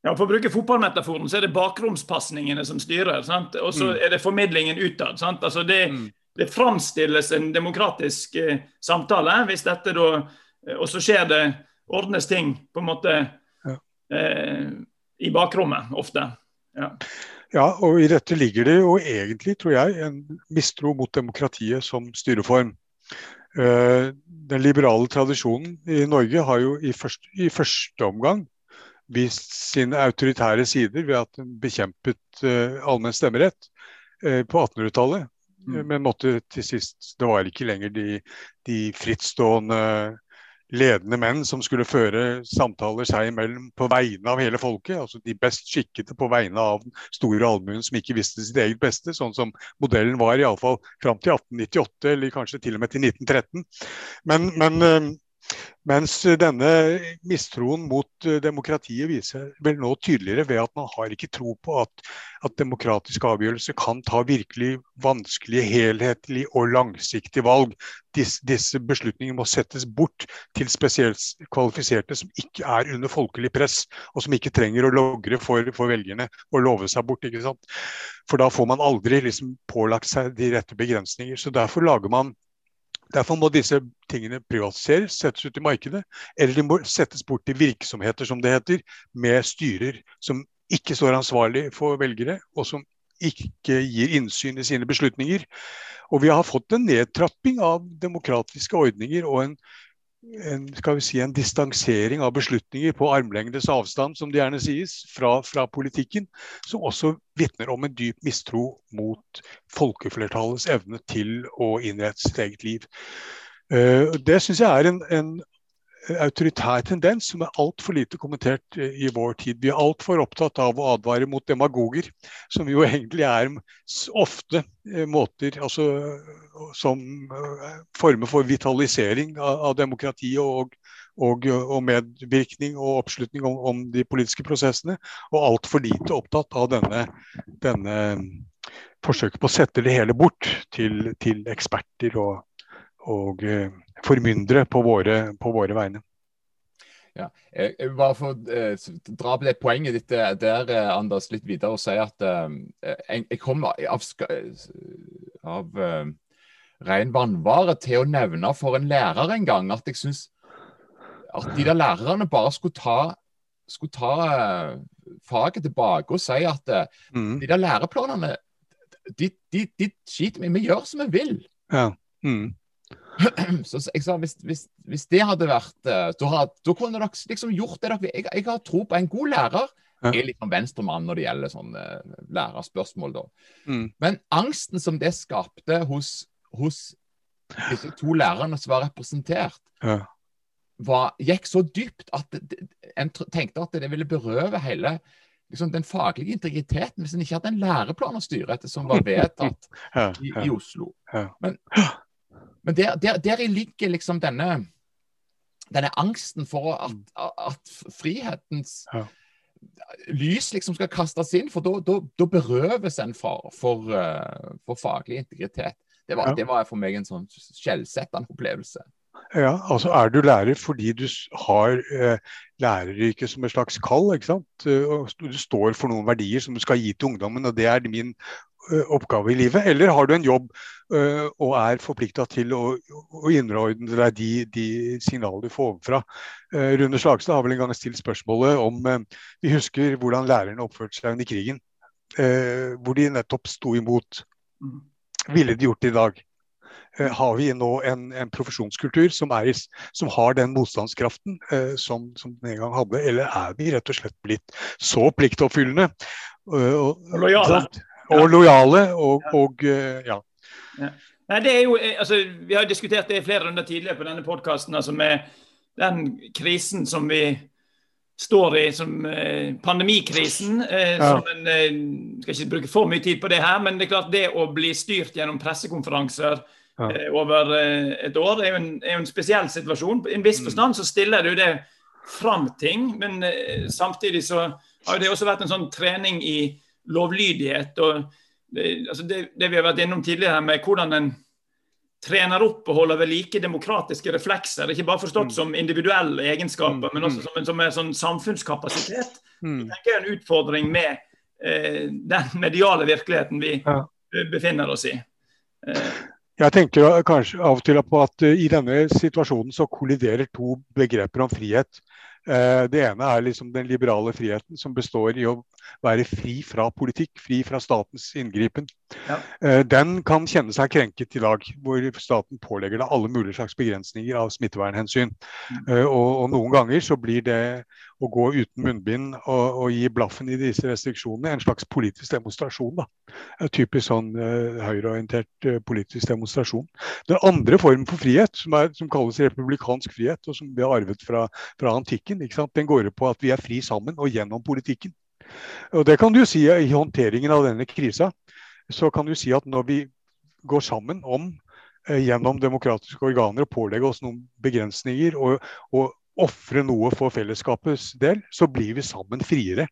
Ja, For å bruke fotballmetaforen, så er det bakromspasningene som styrer. sant? Og så mm. er det formidlingen utad. sant? Altså det, mm. det framstilles en demokratisk eh, samtale hvis dette da eh, Og så skjer det, ordnes ting på en måte ja. eh, i bakrommet ofte. Ja. ja, og i dette ligger det jo egentlig, tror jeg, en mistro mot demokratiet som styreform. Eh, den liberale tradisjonen i Norge har jo i første, i første omgang vist sine autoritære sider ved at den bekjempet uh, allmenn stemmerett uh, på 1800-tallet. Mm. Men måtte til sist Det var ikke lenger de, de frittstående ledende menn som skulle føre samtaler seg imellom på vegne av hele folket. altså De best skikkede på vegne av den store allmuen som ikke visste sitt eget beste. Sånn som modellen var iallfall fram til 1898, eller kanskje til og med til 1913. Men, men uh, mens denne mistroen mot eh, demokratiet viser vel nå tydeligere ved at man har ikke tro på at, at demokratiske avgjørelser kan ta virkelig vanskelige, helhetlige og langsiktige valg. Disse, disse beslutningene må settes bort til spesielt kvalifiserte som ikke er under folkelig press, og som ikke trenger å logre for, for velgerne og love seg bort. ikke sant? For da får man aldri liksom pålagt seg de rette begrensninger. Så derfor lager man Derfor må disse tingene privatiseres, settes ut i markedet, eller de må settes bort til virksomheter, som det heter, med styrer som ikke står ansvarlig for velgere, og som ikke gir innsyn i sine beslutninger. Og vi har fått en nedtrapping av demokratiske ordninger og en en, skal vi si, en distansering av beslutninger på armlengdes avstand, som det gjerne sies, fra, fra politikken, som også vitner om en dyp mistro mot folkeflertallets evne til å innrette sitt eget liv. Uh, det syns jeg er en, en, autoritær tendens som er altfor lite kommentert i vår tid. Vi er altfor opptatt av å advare mot demagoger, som jo egentlig er ofte måter altså, som former for vitalisering av, demokratiet og, og, og, medvirkning og oppslutning om, om, de politiske prosessene, og altfor lite opptatt av denne, denne forsøket på å sette det hele bort til, til eksperter og, og formyndere på våre, på våre vegne. Ja. Jeg, vil bare få eh, dra på det poenget ditt eh, der, eh, Anders, litt videre og si at jeg, jeg kom av, av ren vannvare til å nevne for en lærer en gang at jeg syns at de der lærerne bare skulle ta, skulle ta faget tilbake og si at mm. de der læreplanene de, de, de skiter vi Vi gjør som vi vil. Ja. Mm. [clears throat] Så jeg sa hvis, hvis, hvis det hadde vært uh, da, kunne dere liksom gjort det dere jeg, jeg, har tro på en god lærer. Jeg er litt sånn venstremann når det gjelder sånne uh, lærerspørsmål, da. Mm. Men angsten som det skapte hos, hos disse to lærerne som var representert, ja. var, gikk så dypt at en tenkte at det ville berøve hele liksom, den faglige integriteten hvis en ikke hadde en læreplan å styre etter som var [laughs] vedtatt i, i Oslo. Men [gasps] men der, der, der ligger liksom denne, denne angsten for at, at frihetens ja. lys liksom skal kastes inn, for da berøves en for, for, uh, for, faglig integritet. Det var, ja. det var, for meg en sånn skjellsettende opplevelse. Ja, altså Er du lærer fordi du har eh, læreryrket som et slags kall, ikke sant? Eh, du står for noen verdier som du skal gi til ungdommen, og det er min Eh, oppgave i livet, eller har du en jobb uh, og er forplikta til å, å, innordne deg de, de signaler du får overfra. Uh, Rune Slagstad har vel en gang stilt spørsmålet om uh, vi husker hvordan lærerne oppførte seg under krigen, hvor de nettopp sto imot. Mm. Ville de gjort det i dag? har vi nå en, en profesjonskultur som, er, som, har den motstandskraften som, som, den en gang hadde, eller er vi rett og slett blitt så pliktoppfyllende? og, lojale og lojale. Og, og eh, ja. ja. Nei, det er jo, eh, altså, Vi har diskutert det i flere runder tidligere på denne podkasten. Altså med den krisen som vi står i, som eh, pandemikrisen. Eh, ja. som en, eh, skal ikke bruke for mye tid på det her, men det er klart det å bli styrt gjennom pressekonferanser ja. eh, over et år er jo, en, er jo, en, spesiell situasjon. I en viss mm. forstand så stiller du det fram ting, men samtidig så har det også vært en sånn trening i lovlydighet. og det, altså det, det, vi har vært innom tidligere med hvordan en trener opp og holder ved like demokratiske reflekser. Ikke bare forstått mm. som individuelle egenskaper, mm. men også mm. som en, som en sånn samfunnskapasitet. Mm. Det er en utfordring med eh, den mediale virkeligheten vi ja. befinner oss i. Eh. Jeg tenker kanskje av og til på at uh, i denne situasjonen så kolliderer to begreper om frihet. Uh, det ene er liksom den liberale friheten, som består i å være fri fra politikk, fri fra statens inngripen. Ja. Eh, den kan kjenne seg krenket i dag, hvor staten pålegger deg alle mulige slags begrensninger av smittevernhensyn. Mm. Eh, og, og, noen ganger så blir det å gå uten munnbind og, og, gi blaffen i disse restriksjonene en slags politisk demonstrasjon. da. Typisk sånn uh, høyreorientert uh, politisk demonstrasjon. Den andre formen for frihet, som, er, som, kalles republikansk frihet, og som vi har arvet fra, fra antikken, den går på at vi er fri sammen og gjennom politikken. Og Det kan du si i håndteringen av denne krisa. Så kan du si at når vi går sammen om eh, gjennom demokratiske organer å pålegge oss noen begrensninger og, og ofre noe for fellesskapets del, så blir vi sammen friere.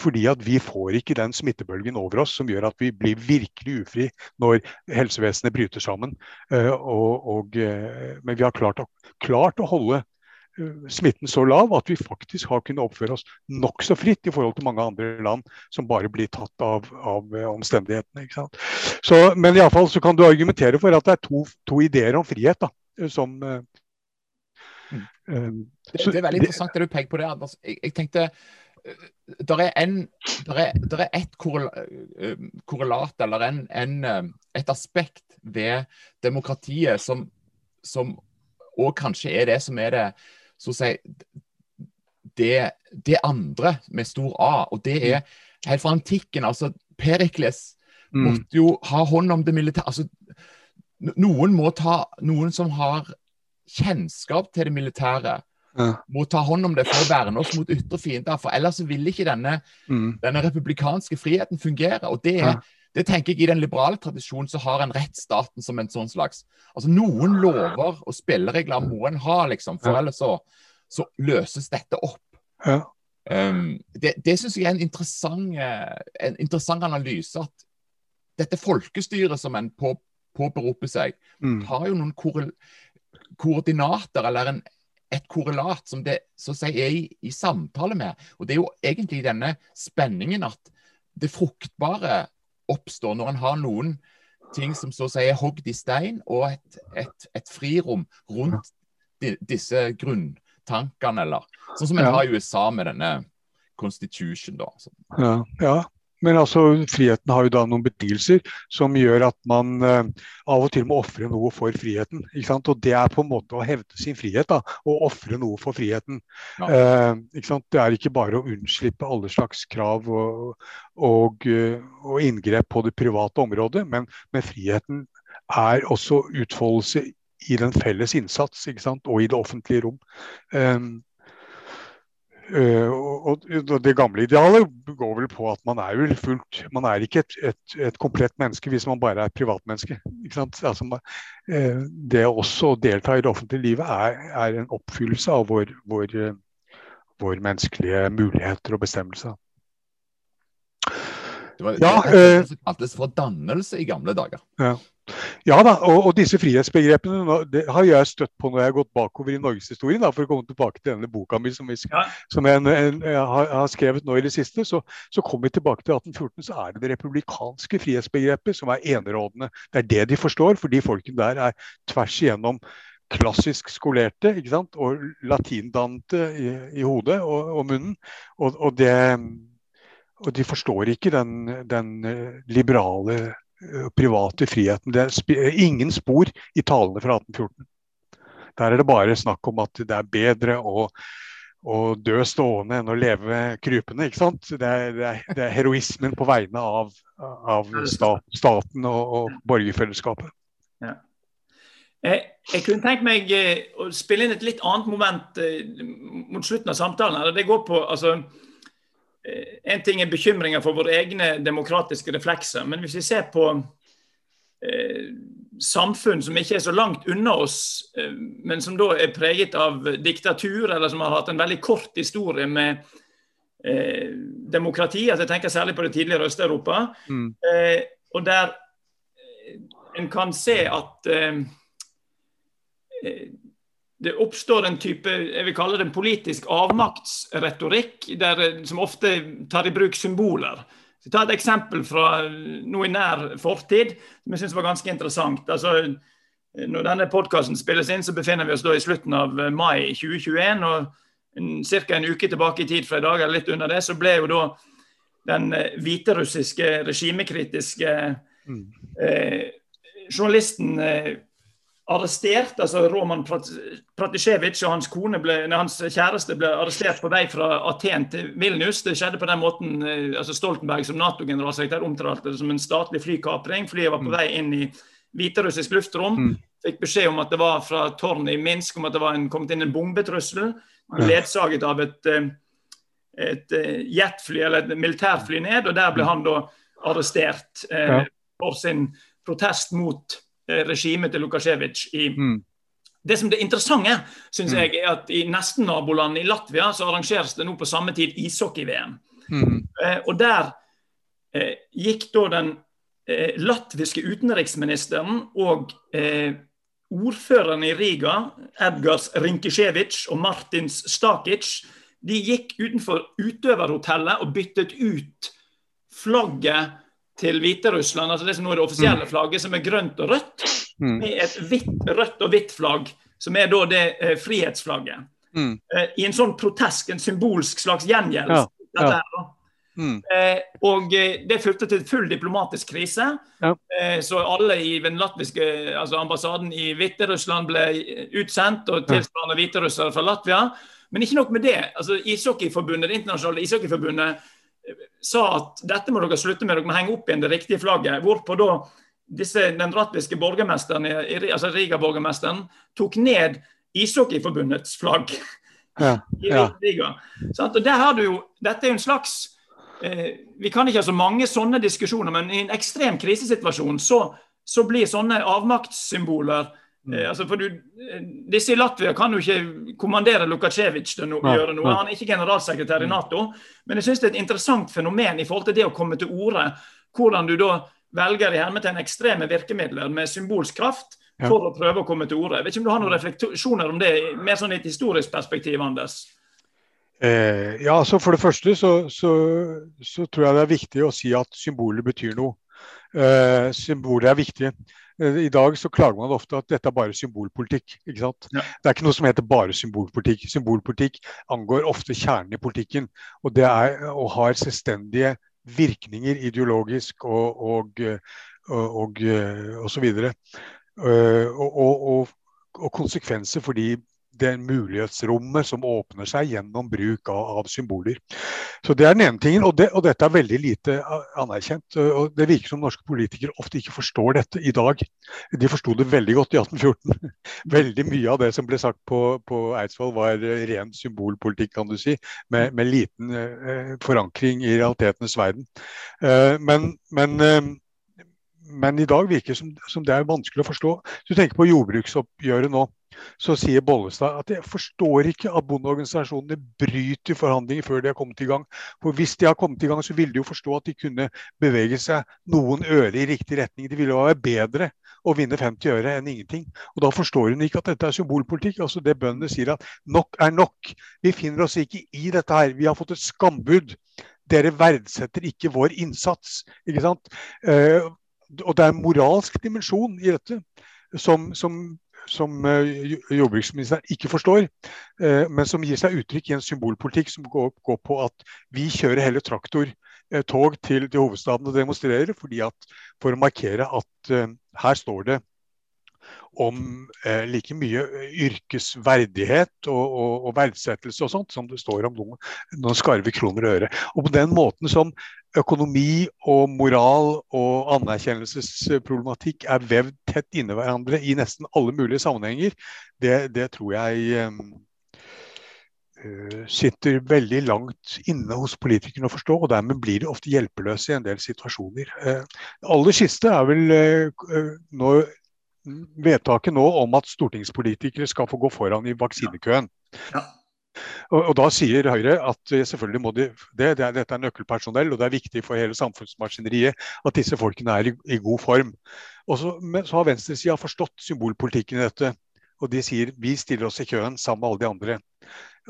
Fordi at vi får ikke den smittebølgen over oss som gjør at vi blir virkelig ufri når helsevesenet bryter sammen. Uh, og, og, uh, men vi har klart klart å holde Eh, smitten så lav at vi faktisk har kunnet oppføre oss nokså fritt i forhold til mange andre land som bare blir tatt av, av eh, omstendighetene. Ikke sant? Så, men iallfall så kan du argumentere for at det er to, to ideer om frihet da, eh, som mm. det, det, er veldig interessant det du peker på der. Jeg, jeg tenkte der er, en, der er, der er et korrelat, eller en, en, et aspekt ved demokratiet som, som og kanskje er det som er det så å si det, det, andre med stor A, og det er helt fra antikken. altså Perikles mm. måtte jo ha hånd om det militære. altså Noen må ta Noen som har kjennskap til det militære, ja. må ta hånd om det for å verne oss mot ytre fiender. For ellers vil ikke denne, mm. denne republikanske friheten fungere. og det er det tenker jeg I den liberale tradisjonen så har en rettsstaten som en sånn slags altså Noen lover og spilleregler må en ha, liksom, for ellers så, så løses dette opp. Ja. Um, det det syns jeg er en interessant, en interessant, analyse. At dette folkestyret som en på, påberoper seg, mm. har jo noen koordinater, eller en, et korrelat, som det så å si er i, i, samtale med. Og Det er jo egentlig denne spenningen at det fruktbare oppstår når en har noen ting som så å si er hogd i stein, og et, et, et frirom rundt de, disse grunntankene, eller sånn som en ja. har i USA med denne constitution, da. Ja, ja, men altså, friheten har jo da noen betingelser som gjør at man uh, av og til må ofre noe for friheten. ikke sant? Og det er på en måte å hevde sin frihet, da, å ofre noe for friheten. Ja. Eh? Det er ikke bare å unnslippe alle slags krav og, og, uh, og inngrep på det private området, men, men, friheten er også utfoldelse i den felles innsats ikke sant? og i det offentlige rom. Um, og, Det gamle idealet går vel på at man er vel fullt Man er ikke et, et, et komplett menneske hvis man bare er et privatmenneske. Altså, uh, det også å delta i det offentlige livet er, er en oppfyllelse av vår, vår, uh, vår, menneskelige muligheter og bestemmelser. Det var, ja, det var kaltes for dannelse i gamle dager. Ja. Ja da, og, og, disse frihetsbegrepene har jeg støtt på når jeg har gått bakover i norgeshistorien. For å komme tilbake til denne boka mi som, vi, ja. som jeg, en, jeg, har, skrevet nå i det siste. Så, så kommer vi tilbake til 1814, så er det det republikanske frihetsbegrepet som er enerådende. Det er det de forstår, fordi folkene der er tvers igjennom klassisk skolerte ikke sant? og latindannede i, i, hodet og, og munnen. Og, og, det, og, de forstår ikke den, den liberale Eh, private friheten. Det er ingen spor i talene fra 1814. Der er det bare snakk om at det er bedre å, å dø stående enn å leve krypende. ikke sant? Det er, det er, det er heroismen på vegne av, av stat, staten og, og borgerfellesskapet. Ja. Jeg, jeg, kunne tenkt meg eh, å spille inn et litt annet moment eh, mot slutten av samtalen. Det går på altså, Eh, en ting er bekymringer for våre egne demokratiske reflekser, men hvis vi ser på eh, samfunn som ikke er så langt unna oss, eh, men som da er preget av diktatur, eller som har hatt en veldig kort historie med eh, demokrati, altså jeg tenker særlig på det tidligere Øst-Europa, mm. Eh, og der eh, en kan se at det oppstår en type jeg vil kalle det en politisk avmaktsretorikk, der, som ofte tar i bruk symboler. Så ta et eksempel fra noe i nær fortid som jeg syns var ganske interessant. Altså, når denne podkasten spilles inn, så befinner vi oss da i slutten av mai 2021. og Ca. en uke tilbake i tid fra i dag, eller litt under det, så ble jo da den eh, hviterussiske regimekritiske mm. eh, journalisten eh, arrestert. altså Roman Pratisjevitsj og hans, kone ble, nei, hans kjæreste ble arrestert på vei fra Aten til Vilnius. Det skjedde på den måten eh, altså Stoltenberg som Nato-generalsekretær omtalte det som en statlig flykapring. Flyet var på mm. vei inn i hviterussisk luftrom. Mm. Fikk beskjed om at det var fra tårnet i Minsk om at det var en, kommet inn en bombetrussel. Ledsaget av et, eh, et eh, jetfly eller et militærfly ned. og Der ble han da arrestert eh, for sin protest mot regimet til Lukasjevitsj i mm. Det som det interessante synes mm. jeg, er at i nesten-nabolandet i Latvia så arrangeres det nå på samme tid ishockey-VM. Mm. Eh, og Der eh, gikk da den eh, latviske utenriksministeren og eh, ordføreren i Riga, Edgars Rinkisjevitsj og Martins Stakic, de gikk utenfor utøverhotellet og byttet ut flagget til Hviterussland, altså det som nå er det offisielle mm. flagget, som er grønt og rødt, mm. med et hvitt, rødt og hvitt flagg, som er da det eh, frihetsflagget. Mm. Eh, I en sånn protest, en symbolsk slags gjengjeldelse. Ja, ja. Mm. Eh, og eh, det førte til full diplomatisk krise. Ja. Eh, så alle i den latviske altså ambassaden i Hviterussland ble utsendt, og tilsvarende hviterussere fra Latvia. Men ikke nok med det. altså Ishockeyforbundet, Det internasjonale ishockeyforbundet sa at dette må dere slutte med, dere må henge opp igjen det riktige flagget. Hvorpå da disse, den ratviske borgermesteren, altså Riga-borgermesteren tok ned Ishockeyforbundets flagg ja, ja. Og der har du jo, Dette er jo en slags eh, Vi kan ikke ha så mange sånne diskusjoner, men i en ekstrem krisesituasjon så, så blir sånne avmaktssymboler. Eh, altså for du, eh, Disse i Latvia kan jo ikke kommandere Lukasjevic til å no, gjøre noe. Han er ikke generalsekretær i mm. Nato. Men jeg syns det er et interessant fenomen i forhold til det å komme til orde. Hvordan du da velger i hermetegn ekstreme virkemidler med symbolsk kraft for å prøve å komme til orde. Vet ikke om du har noen refleksjoner om det, mer sånn i et historisk perspektiv, Anders? Eh, ja, så For det første så, så, så, tror jeg det er viktig å si at symboler betyr noe. Eh, symboler er viktige. Eh, I dag så klager man ofte at dette er bare symbolpolitikk. ikke sant? Ja. Det er ikke noe som heter bare symbolpolitikk. Symbolpolitikk angår ofte kjernen i politikken. Og det er å ha selvstendige virkninger ideologisk og, og, og, og, og så videre. Eh, og, og, konsekvenser fordi det mulighetsrommet som åpner seg gjennom bruk av, av symboler. Så Det er den ene tingen, og, det, og, dette er veldig lite anerkjent. og Det virker som norske politikere ofte ikke forstår dette i dag. De forsto det veldig godt i 1814. [laughs] Veldig mye av det som ble sagt på, på Eidsvoll var ren symbolpolitikk, kan du si, med, med liten eh, forankring i realitetenes verden. Eh, men, men eh, men i dag virker det som, som, det er vanskelig å forstå. Du tenker på jordbruksoppgjøret nå, så sier Bollestad at jeg forstår ikke at bondeorganisasjonene bryter forhandlinger før de har kommet i gang. For hvis de har kommet i gang, så ville de jo forstå at de kunne bevege seg noen øre i riktig retning. Det ville være bedre å vinne 50 øre enn ingenting. Og da forstår hun ikke at dette er symbolpolitikk. Altså det bøndene sier at nok er nok. Vi finner oss ikke i dette her. Vi har fått et skambud. Dere verdsetter ikke vår innsats. ikke sant? Uh, og det er en moralsk dimensjon i dette som, som, som uh, jordbruksministeren ikke forstår, uh, men som gir seg uttrykk i en symbolpolitikk som går, på at vi kjører hele traktortog til, til hovedstaden og demonstrerer fordi at, for å markere at her står det om eh, like mye yrkesverdighet og, og, og, verdsettelse og sånt som det står om noen, noen skarve kroner og øre. Og på den måten som økonomi og moral og anerkjennelsesproblematikk er vevd tett inni hverandre i nesten alle mulige sammenhenger, det, det tror jeg eh, sitter veldig langt inne hos politikerne å forstå, og dermed blir det ofte hjelpeløse i en del situasjoner. Det aller siste er vel når nå vedtaket nå om at stortingspolitikere skal få gå foran i vaksinekøen. Ja. Og, og, Da sier Høyre at eh, selvfølgelig må de, det, det er, dette er nøkkelpersonell, og det er viktig for hele samfunnsmaskineriet at disse folkene er i, i god form. Og så, men så har venstresida forstått symbolpolitikken i dette. Og de sier vi stiller oss i køen sammen med alle de andre.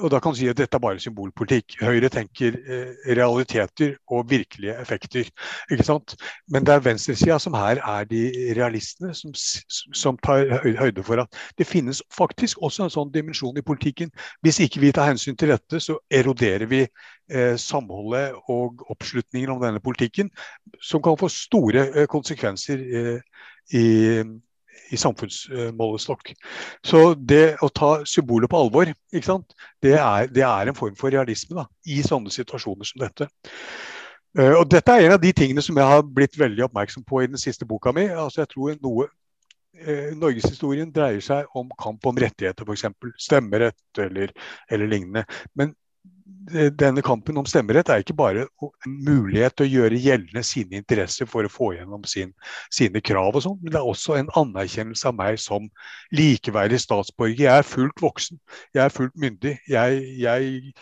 Og da kan du si at dette er bare symbolpolitikk. Høyre tenker eh, realiteter og virkelige effekter. ikke sant? Men det er venstresida som her er de realistene som, som, tar høyde for at det finnes faktisk også en sånn dimensjon i politikken. Hvis ikke vi tar hensyn til dette, så eroderer vi eh, samholdet og oppslutningen om denne politikken, som kan få store eh, konsekvenser i i i samfunnsmålestokk. Så det å ta symbolet på alvor, det er, det, er, en form for realisme da, i sånne situasjoner som dette. Uh, og Dette er en av de tingene som jeg har blitt veldig oppmerksom på i den siste boka mi. Altså jeg tror noe uh, Norgeshistorien dreier seg om kamp om rettigheter, f.eks. Stemmerett eller, eller lignende. Men denne kampen om stemmerett er ikke bare en mulighet til å gjøre gjeldende sine interesser for å få gjennom sin, sine krav, og sånn, men det er også en anerkjennelse av meg som likeverdig statsborger. Jeg er fullt voksen, jeg er fullt myndig. Jeg, jeg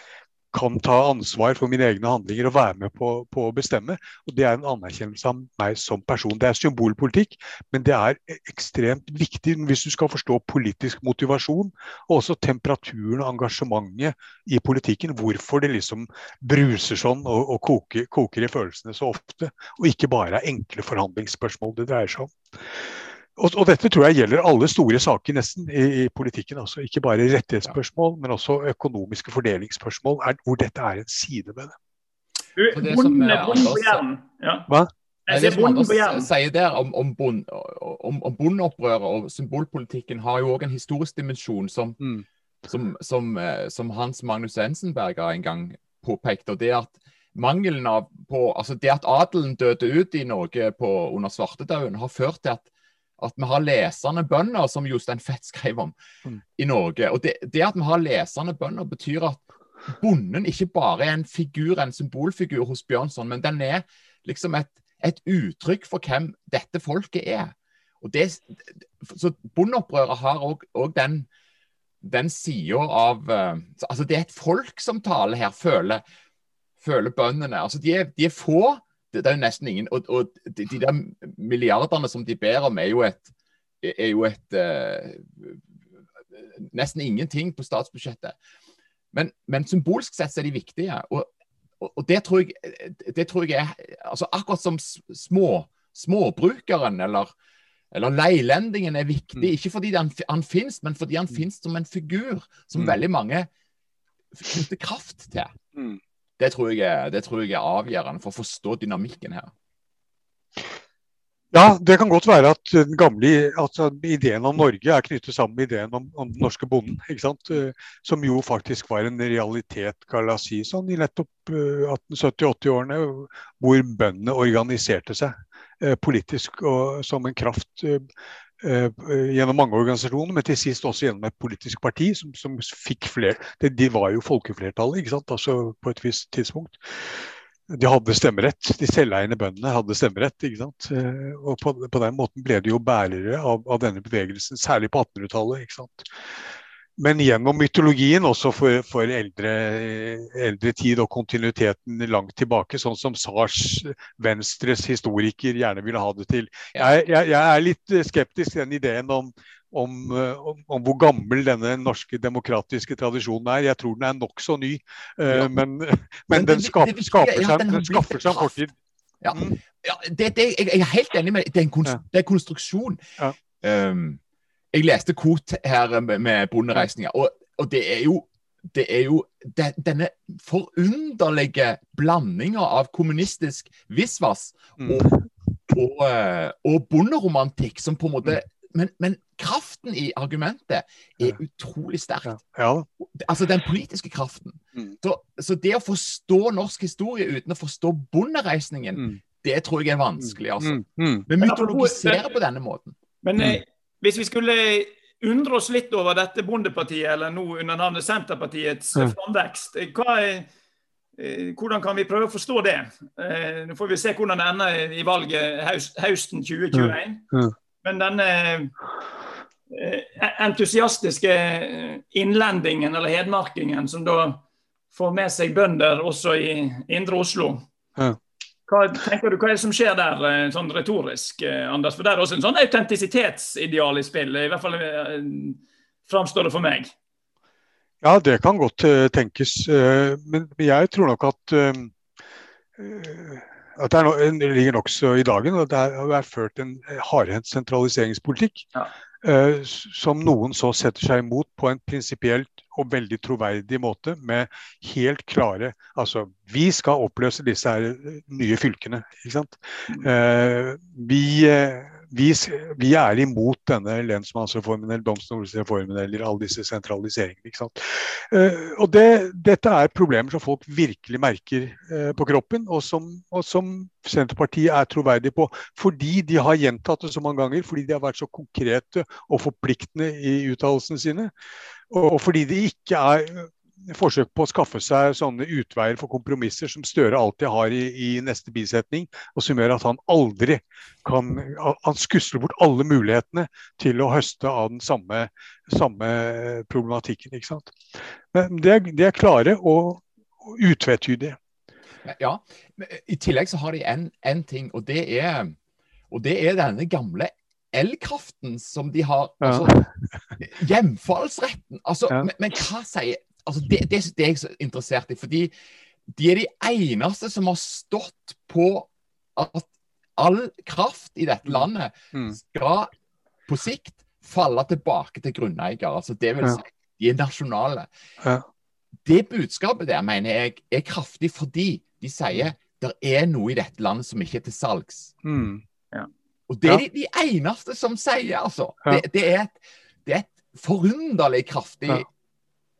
kan ta ansvar for mine egne handlinger og være med på, på, å bestemme. Og Det er en anerkjennelse av meg som person. Det er symbolpolitikk, men det er ekstremt viktig hvis du skal forstå politisk motivasjon, og også temperaturen og engasjementet i politikken. Hvorfor det liksom bruser sånn og, og koker, koker i følelsene så ofte, og ikke bare er enkle forhandlingsspørsmål det dreier seg om. Og, og, dette tror jeg gjelder alle store saker nesten i, i politikken. Altså. Ikke bare rettighetsspørsmål, men også økonomiske fordelingsspørsmål, er, hvor dette er en side med det. det som Hva? Det som Anders sier der om, om, bond, om, om bondeopprøret og symbolpolitikken, har jo òg en historisk dimensjon som, mm. som, som, eh, som, Hans Magnus Ensenberger en gang påpekte. og det at mangelen av på, altså det at adelen døde ut i Norge på, under svartedauden, har ført til at at vi har lesende bønder, som Jostein Fett skrev om Mm. i Norge. Og det, det at vi har lesende bønder, betyr at bonden ikke bare er en figur, en symbolfigur hos Bjørnson, men den er liksom et, et uttrykk for hvem dette folket er. Og det, så Bondeopprøret har òg den, den sida av eh, Altså, det er et folk som taler her, føler, føler bøndene. Altså, de er, de er få. Det, er jo nesten ingen. Og, og de, de der milliardene som de ber om, er jo et, er jo et uh, Nesten ingenting på statsbudsjettet. Men, men symbolsk sett så er de viktige. Og, og, og det, tror jeg, det tror jeg er altså Akkurat som små, småbrukeren eller, eller leilendingen er viktig, Mm. ikke fordi han, han finnes, men fordi han finnes som en figur som Mm. veldig mange knytter kraft til. Mm. Det tror, jeg det tror jeg er avgjørende for å forstå dynamikken her. Ja, det kan godt være at den gamle altså ideen om Norge er knyttet sammen med ideen om, om den norske bonden. ikke sant? Eh, Som jo faktisk var en realitet la si, sånn, i nettopp eh, 1870-80-årene, hvor bøndene organiserte seg eh, politisk og som en kraft eh, eh, gjennom mange organisasjoner, men til sist også gjennom et politisk parti som, som fikk flere. Det, de var jo folkeflertallet ikke sant? Altså på et visst tidspunkt. De hadde stemmerett. De selveiende bøndene hadde stemmerett. ikke sant? Eh, Og på, på den måten ble de jo bærere av, av denne bevegelsen, særlig på 1800-tallet. ikke sant? Men gjennom mytologien, også for, for eldre, eldre tid og kontinuiteten langt tilbake, sånn som Sars Venstres historiker gjerne ville ha det til. Jeg, jeg, jeg er litt skeptisk til den ideen om, om, om, om hvor gammel denne norske demokratiske tradisjonen er. Jeg tror den er nokså ny, eh, Ja. men, [laughs] Men men den skaper, det skaper seg, ja, den den skaffer seg en fortid. Ja, Mm. ja det, det, jeg, jeg er helt enig med deg. Det er en konstruksjon. Ja. Um, jeg leste Kot her med, med bondereisninger, og, og det er jo det er jo de, denne forunderlige blandinga av kommunistisk visvas Mm. og, og, eh, og bonderomantikk som på en måte men, men kraften i argumentet er Ja. utrolig sterk. Ja. ja. Altså den politiske kraften. Mm. Så, så det å forstå norsk historie uten å forstå bondereisningen, Mm. det tror jeg er vanskelig. altså. Mm. Mm. Men mytologisere på denne måten. Men eh, hvis vi skulle undre oss litt over dette bondepartiet, eller nå under navnet Senterpartiets mm. framvekst, eh, eh, hvordan kan vi prøve å forstå det? Eh, nå får vi se hvordan det ender i valget høsten 2021. Mm. Men denne entusiastiske innlendingen, eller hedmarkingen, som da får med seg bønder også i indre Oslo. Ja. Hva tenker du, hva er det som skjer der, eh, sånn retorisk, eh, Anders? For det er også en sånn autentisitetsideal i spill. I hvert fall eh, framstår det for meg. Ja, det kan godt tenkes. men jeg tror nok at at det, no, det ligger nokså i dagen at det har vært ført en hardhendt sentraliseringspolitikk. Ja. Eh, som noen så setter seg imot på en prinsipielt og veldig troverdig måte, med helt klare Altså, vi skal oppløse disse eh, nye fylkene, ikke sant. Eh, vi, vi, vi er imot denne lensmannsreformen eller domstolsreformen eller alle disse sentraliseringene. Eh, og det, Dette er problemer som folk virkelig merker eh, på kroppen, og som, og som Senterpartiet er troverdig på. Fordi de har gjentatt det så mange ganger, fordi de har vært så konkrete og forpliktende i uttalelsene sine. Og, fordi det ikke er forsøk på å skaffe seg sånne utveier for kompromisser som Støre alltid har i, i neste bisetning, og som gjør at han aldri kan Han skusler bort alle mulighetene til å høste av den samme, samme problematikken. ikke sant? Men de er, de er klare og, og utvetydige. Ja, I tillegg så har de en, en ting, og det er, og det er denne gamle elkraften som de har. Ja. altså [laughs] Hjemfallsretten. altså, Ja. men, men hva sier altså det, det, det er jeg så interessert i. Fordi de er de eneste som har stått på at all kraft i dette landet Mm. skal på sikt falle tilbake til grunneier. Altså, det vil si, de er nasjonale. Det budskapet der mener jeg er kraftig fordi de sier det er noe i dette landet som ikke er til salgs. Mm. Og det er de, de eneste som sier, altså. Det, det, er et, det er et forunderlig kraftig Ja.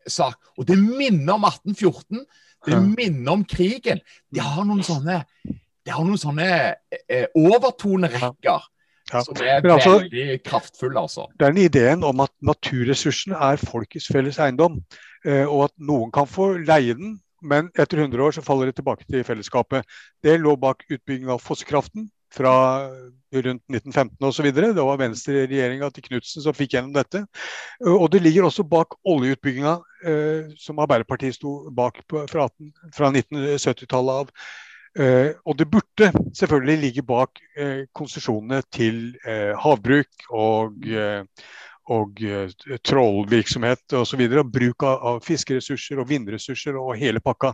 Sak. Og det minner om 1814. Det minner om krigen. Det har noen sånne det har noen sånne eh, overtonerekker Ja. Som er altså, veldig kraftfull, altså. Er den ideen om at naturressursene er folkets felles eiendom. Eh, og at noen kan få leie den, men etter 100 år så faller det tilbake til fellesskapet. Det lå bak utbygging av fossekraften fra rundt 1915 osv. Det var Venstre-regjeringa til Knutsen som fikk gjennom dette. Og det ligger også bak oljeutbygginga eh, som Arbeiderpartiet sto bak fra, fra 1970-tallet av. Uh, og det burde selvfølgelig ligge bak uh, konsesjonene til uh, havbruk og, og trollvirksomhet osv. Og bruk av, av, fiskeressurser og vindressurser og hele pakka.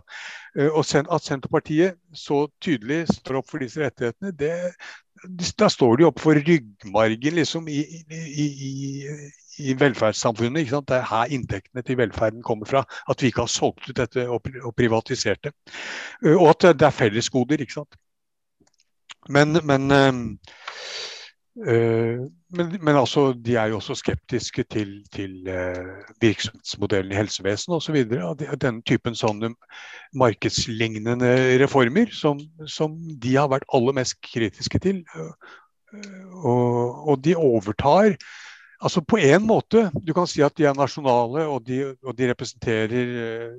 og sen, At Senterpartiet så tydelig står opp for disse rettighetene, det, da står de opp for ryggmargen liksom, i, i, i, i velferdssamfunnet. Ikke sant? Det er her inntektene til velferden kommer fra. At vi ikke har solgt ut dette og, og privatisert det. Og at det er fellesgoder. ikke sant? Men, men men, men, altså, de er jo også skeptiske til, til uh, virksomhetsmodellen i helsevesenet osv. Denne typen sånne markedslignende reformer som, som, de har vært aller mest kritiske til. Uh, og, og, de overtar Altså På en måte, du kan si at de er nasjonale og de, og de representerer eh,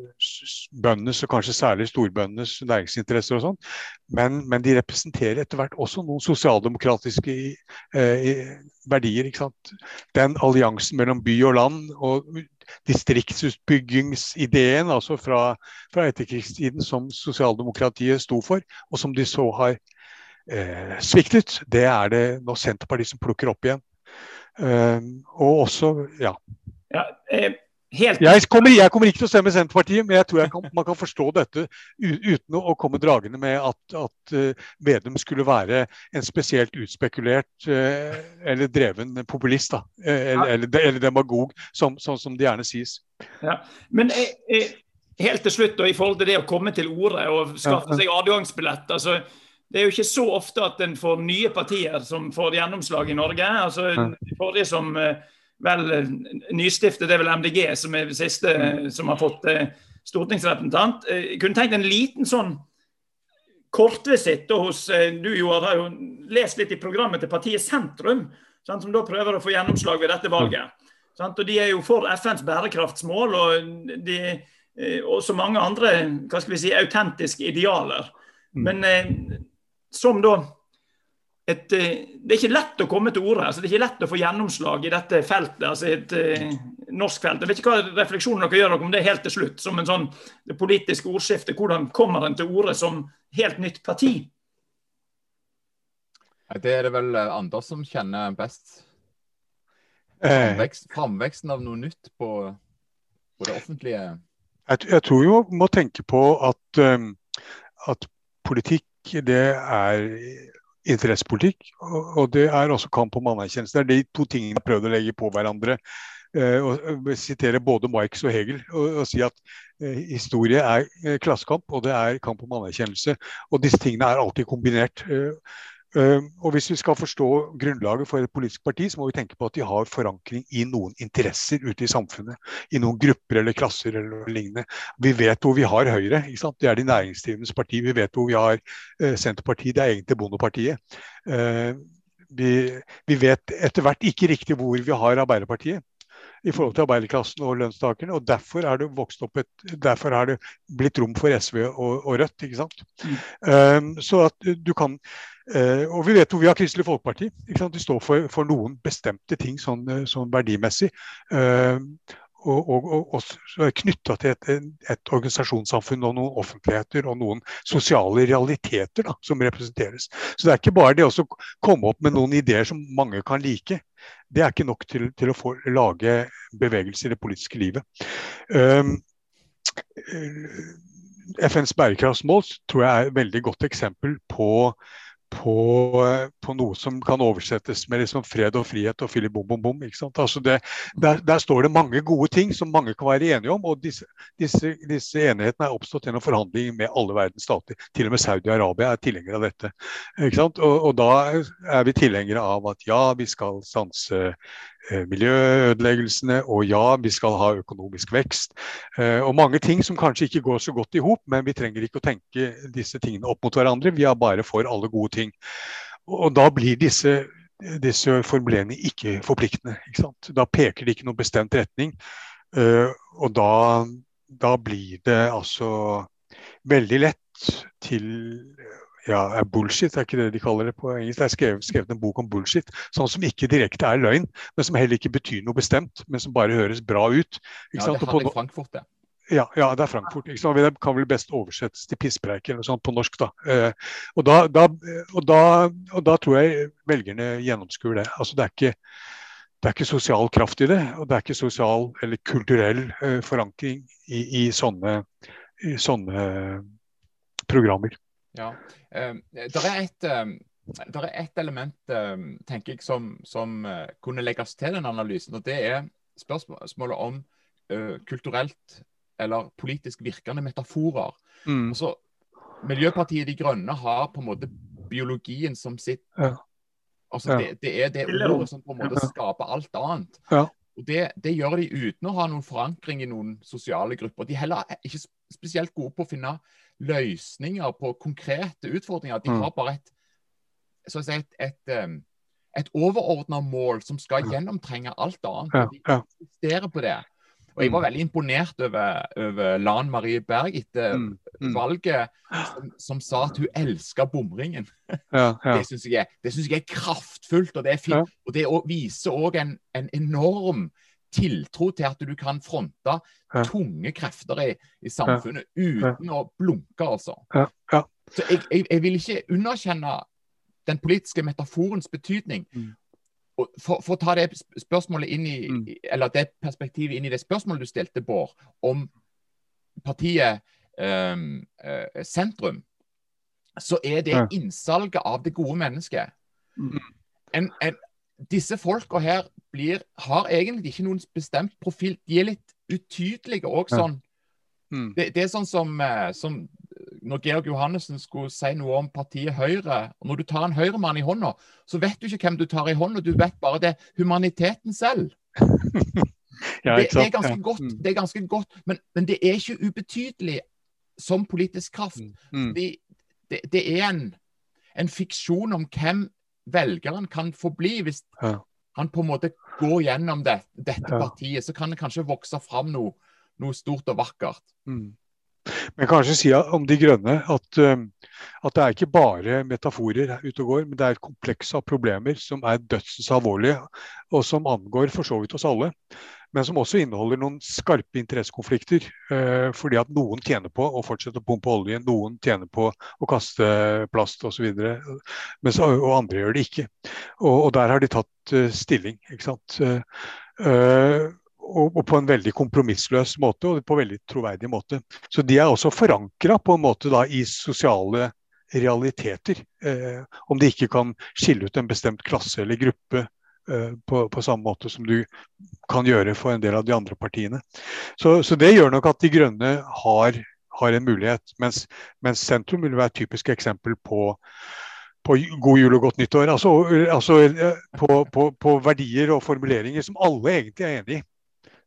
bøndenes, og kanskje særlig storbøndenes næringsinteresser og sånn, men, men, de representerer etter hvert også noen sosialdemokratiske eh, verdier. ikke sant? Den alliansen mellom by og land og distriktsutbyggingsideen altså fra, fra etterkrigstiden som sosialdemokratiet sto for, og som de så har eh, sviktet, det er det nå Senterpartiet som plukker opp igjen. Ehm, og også, ja. ja eh, helt... jeg, kommer, jeg, kommer, ikke til å stemme Senterpartiet, men jeg tror jeg kan, man kan forstå dette uten å komme dragende med at, at uh, Vedum skulle være en spesielt utspekulert uh, eller dreven populist. Da, eller, eller, eller, demagog, som, som, som, det gjerne sies. Ja. Men helt til slutt, og i forhold til det å komme til orde og skaffe seg adgangsbillett. altså det er jo ikke så ofte at en får nye partier som får gjennomslag i Norge. altså De forrige som eh, vel eh, nystiftet, det er vel MDG som er det siste eh, som har fått stortingsrepresentant. Jeg kunne tenkt en liten sånn kortvisitt hos Du Joar, har jo lest litt i programmet til partiet Sentrum, sant, som da prøver å få gjennomslag ved dette valget. Sant, og De er jo for FNs bærekraftsmål og, de, også mange andre hva skal vi si, autentiske idealer. Mm. Men som da et, eh, det er ikke lett å komme til orde. Altså, det er ikke lett å få gjennomslag i dette feltet, altså et uh, norsk felt. Jeg vet ikke hva refleksjonen dere gjør om det helt til slutt, som en sånn det politiske ordskiftet. Hvordan kommer en til orde som helt nytt parti? Det er det vel eh, Anders som kjenner best. Framvekst, framveksten av noe nytt på, på det offentlige. Jeg, jeg, tror jo må tenke på at, um, at politikk det er interessepolitikk, og det er også kamp om anerkjennelse. Det er de to tingene jeg har prøvd å legge på hverandre. Uh, og sitere både Marx og Hegel og, og si at uh, historie er uh, klassekamp, og det er kamp om anerkjennelse. Og disse tingene er alltid kombinert. Ehm, og Hvis vi skal forstå grunnlaget for et politisk parti, så må vi tenke på at de har forankring i noen interesser ute i samfunnet. I noen grupper eller klasser eller lignende. Vi vet hvor vi har Høyre. Det er de næringsdrivendes parti. Vi vet hvor vi har uh, Senterpartiet. Det er egentlig Bondepartiet. Uh, vi, vi, vet etter hvert ikke riktig hvor vi har Arbeiderpartiet i forhold til arbeiderklassen og lønnstakerne. og Derfor er det vokst opp et, derfor er det blitt rom for SV og, og Rødt. ikke sant? Mm. Um, så at du kan uh, Og vi vet hvor vi har Kristelig Folkeparti. ikke sant? De står for, for noen bestemte ting sånn, eh, sånn verdimessig. Uh, og, og, og, og knytta til et, et, organisasjonssamfunn og noen offentligheter og noen sosiale realiteter da, som representeres. Så det er ikke bare det å komme opp med noen ideer som mange kan like. Det er ikke nok til, til å få, lage bevegelse i det politiske livet. Um, FNs bærekraftsmål tror jeg er et veldig godt eksempel på på, på, noe som kan oversettes med liksom fred og frihet og fili bom, bom, bom. Altså det, der, der, står det mange gode ting som mange kan være enige om. og Disse, disse, disse enighetene er oppstått gjennom forhandlinger med alle verdens stater. Til og med Saudi-Arabia er tilhenger av dette. ikke Og, og, da er vi tilhengere av at ja, vi skal stanse miljøødeleggelsene, og ja, vi skal ha økonomisk vekst. Eh, og mange ting som kanskje ikke går så godt i hop, men vi trenger ikke å tenke disse tingene opp mot hverandre. Vi er bare for alle gode ting. Og da blir disse disse formuleringene ikke forpliktende. Ikke? Da peker de ikke noen bestemt retning. Uh, og da, da, blir det altså veldig lett til ja, bullshit, er ikke det de kaller det på engelsk. Det er skrevet, skrevet, en bok om bullshit. Sånn som ikke direkte er løgn, men som heller ikke betyr noe bestemt, men som bare høres bra ut. ja, det handler om Frankfurt, det. Ja, ja, det er Frankfurt. Ikke sant? Det kan vel best oversettes til pisspreik eller noe sånt på norsk. da. Eh, og, da, da, og, da, og, da, tror jeg velgerne gjennomskuer det. Altså, det, er ikke, det er ikke sosial kraft i det, og det er ikke sosial eller kulturell eh, forankring i, i, sånne, i, sånne, programmer. Ja, eh, Det er et det er ett element tenker jeg, som, som kunne legges til den analysen. og Det er spørsmålet om uh, kulturelt eller politisk virkende metaforer. Mm. Altså, Miljøpartiet De Grønne har på en måte biologien som sitt ja. Altså, ja. det, det, er det ordet som på en måte skaper alt annet. Ja. Og det, det, gjør de uten å ha noen forankring i noen sosiale grupper. De er heller ikke spesielt gode på å finne løsninger på konkrete utfordringer. De mm. har bare et, så si, et, et, et, overordna mål som skal gjennomtrenge alt annet. De insisterer på det. Og jeg var mm. veldig imponert over, over Lan Marie Berg etter mm. Mm. valget, som, som, sa at hun elska bomringen. [laughs] Ja, ja. Det syns jeg, jeg, er kraftfullt, og det er fint. Ja. Og det viser òg en, en, enorm tiltro til at du kan fronte tunge krefter i, i samfunnet uten å blunke, altså. Så jeg, jeg, jeg, vil ikke underkjenne den politiske metaforens betydning. Mm for, for, å ta det spørsmålet inn i, mm. eller det perspektivet inn i det spørsmålet du stilte, Bård, om partiet um, uh, sentrum, så er det innsalget av det gode mennesket. Mm. En, en, disse folka her blir, har egentlig ikke noen bestemt profil. De er litt utydelige òg sånn. Mm. Det, det, er sånn som, uh, som når Georg Johannessen skulle si noe om partiet Høyre og Når du tar en høyremann i hånda, så vet du ikke hvem du tar i hånda, du vet bare det humaniteten selv. [laughs] ja, det, det, er ganske godt, mm. det er ganske godt men, men, det er ikke ubetydelig som politisk kraft. Mm. mm. Det, det, er en, en, fiksjon om hvem velgeren kan få bli hvis ja. han på en måte går gjennom det, dette ja. partiet. Så kan det kanskje vokse fram noe, noe stort og vakkert. Mm. Men kanskje si om De grønne at, um, at, det er ikke bare metaforer ute og går, men det er et kompleks av problemer som er dødsens alvorlige, og som angår for så vidt oss alle. Men som også inneholder noen skarpe interessekonflikter. Eh, fordi at noen tjener på å fortsette å pumpe olje, noen tjener på å kaste plast osv. Og andre gjør det ikke. Og, og der har de tatt uh, stilling. ikke sant. Uh, og, og, på en veldig kompromissløs måte og på en veldig troverdig måte. Så de er også forankra på en måte da i sosiale realiteter. Eh, om de ikke kan skille ut en bestemt klasse eller gruppe på, på, samme måte som du kan gjøre for en del av de andre partiene. Så, så det gjør nok at De Grønne har, har en mulighet, mens, mens, sentrum vil være et typisk eksempel på på god jul og godt nyttår. Altså, altså eh, på, på, verdier og formuleringer som alle egentlig er enig i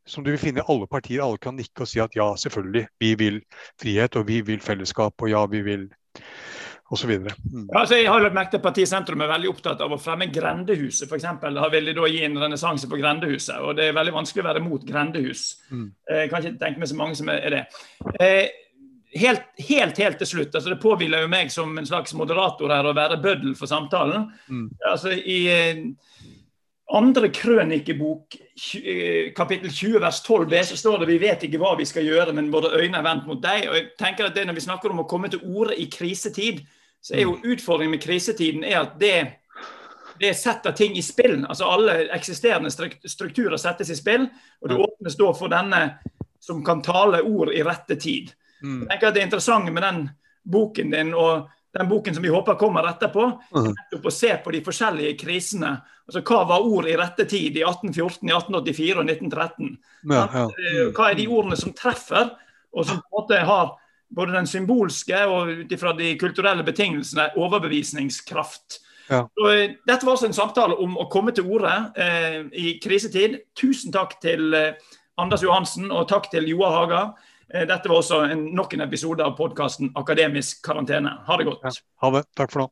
som du vil finne alle partier. Alle kan nikke og si at ja, selvfølgelig, vi vil frihet, og vi vil fellesskap, og ja, vi vil osv. Mm. Altså, jeg har lagt merke til Partiet Sentrum er veldig opptatt av å fremme grendehuset, f.eks. Har de da gi en renessanse på grendehuset. og Det er veldig vanskelig å være mot grendehus. Mm. Eh, kan ikke tenke meg så mange som er det. Eh, helt, helt, helt til slutt, altså Det påhviler jo meg som en slags moderator her å være bøddel for samtalen. Mm. Altså i eh, andre krønikebok, eh, kapittel 20, vers 12b, så står det vi vet ikke hva vi skal gjøre, men våre øyne er vendt mot deg. Og jeg tenker at det Når vi snakker om å komme til orde i krisetid, så er jo mm. utfordringen med krisetiden er at det, det setter ting i spill. Altså Alle eksisterende strukturer settes i spill, og det åpnes da for denne som kan tale ord i rette tid. Mm. Jeg tenker at Det interessante med den boken din og den boken som vi håper kommer etterpå, mhm. nettopp å se på de forskjellige krisene. Altså Hva var ord i rette tid i 1814, i 1884 og 1913? Ja, ja. Eh, hva er de ordene som treffer, og som på en måte har både den symbolske og ut ifra de kulturelle betingelsene overbevisningskraft. Ja. Eh, dette var altså en samtale om å komme til orde eh, i krisetid. Tusen takk til eh, Anders Johansen og takk til Joa Haga. Eh, dette var også en, nok en episode av podkasten Akademisk karantene. Ha det godt. Ja, ha det. Takk for nå.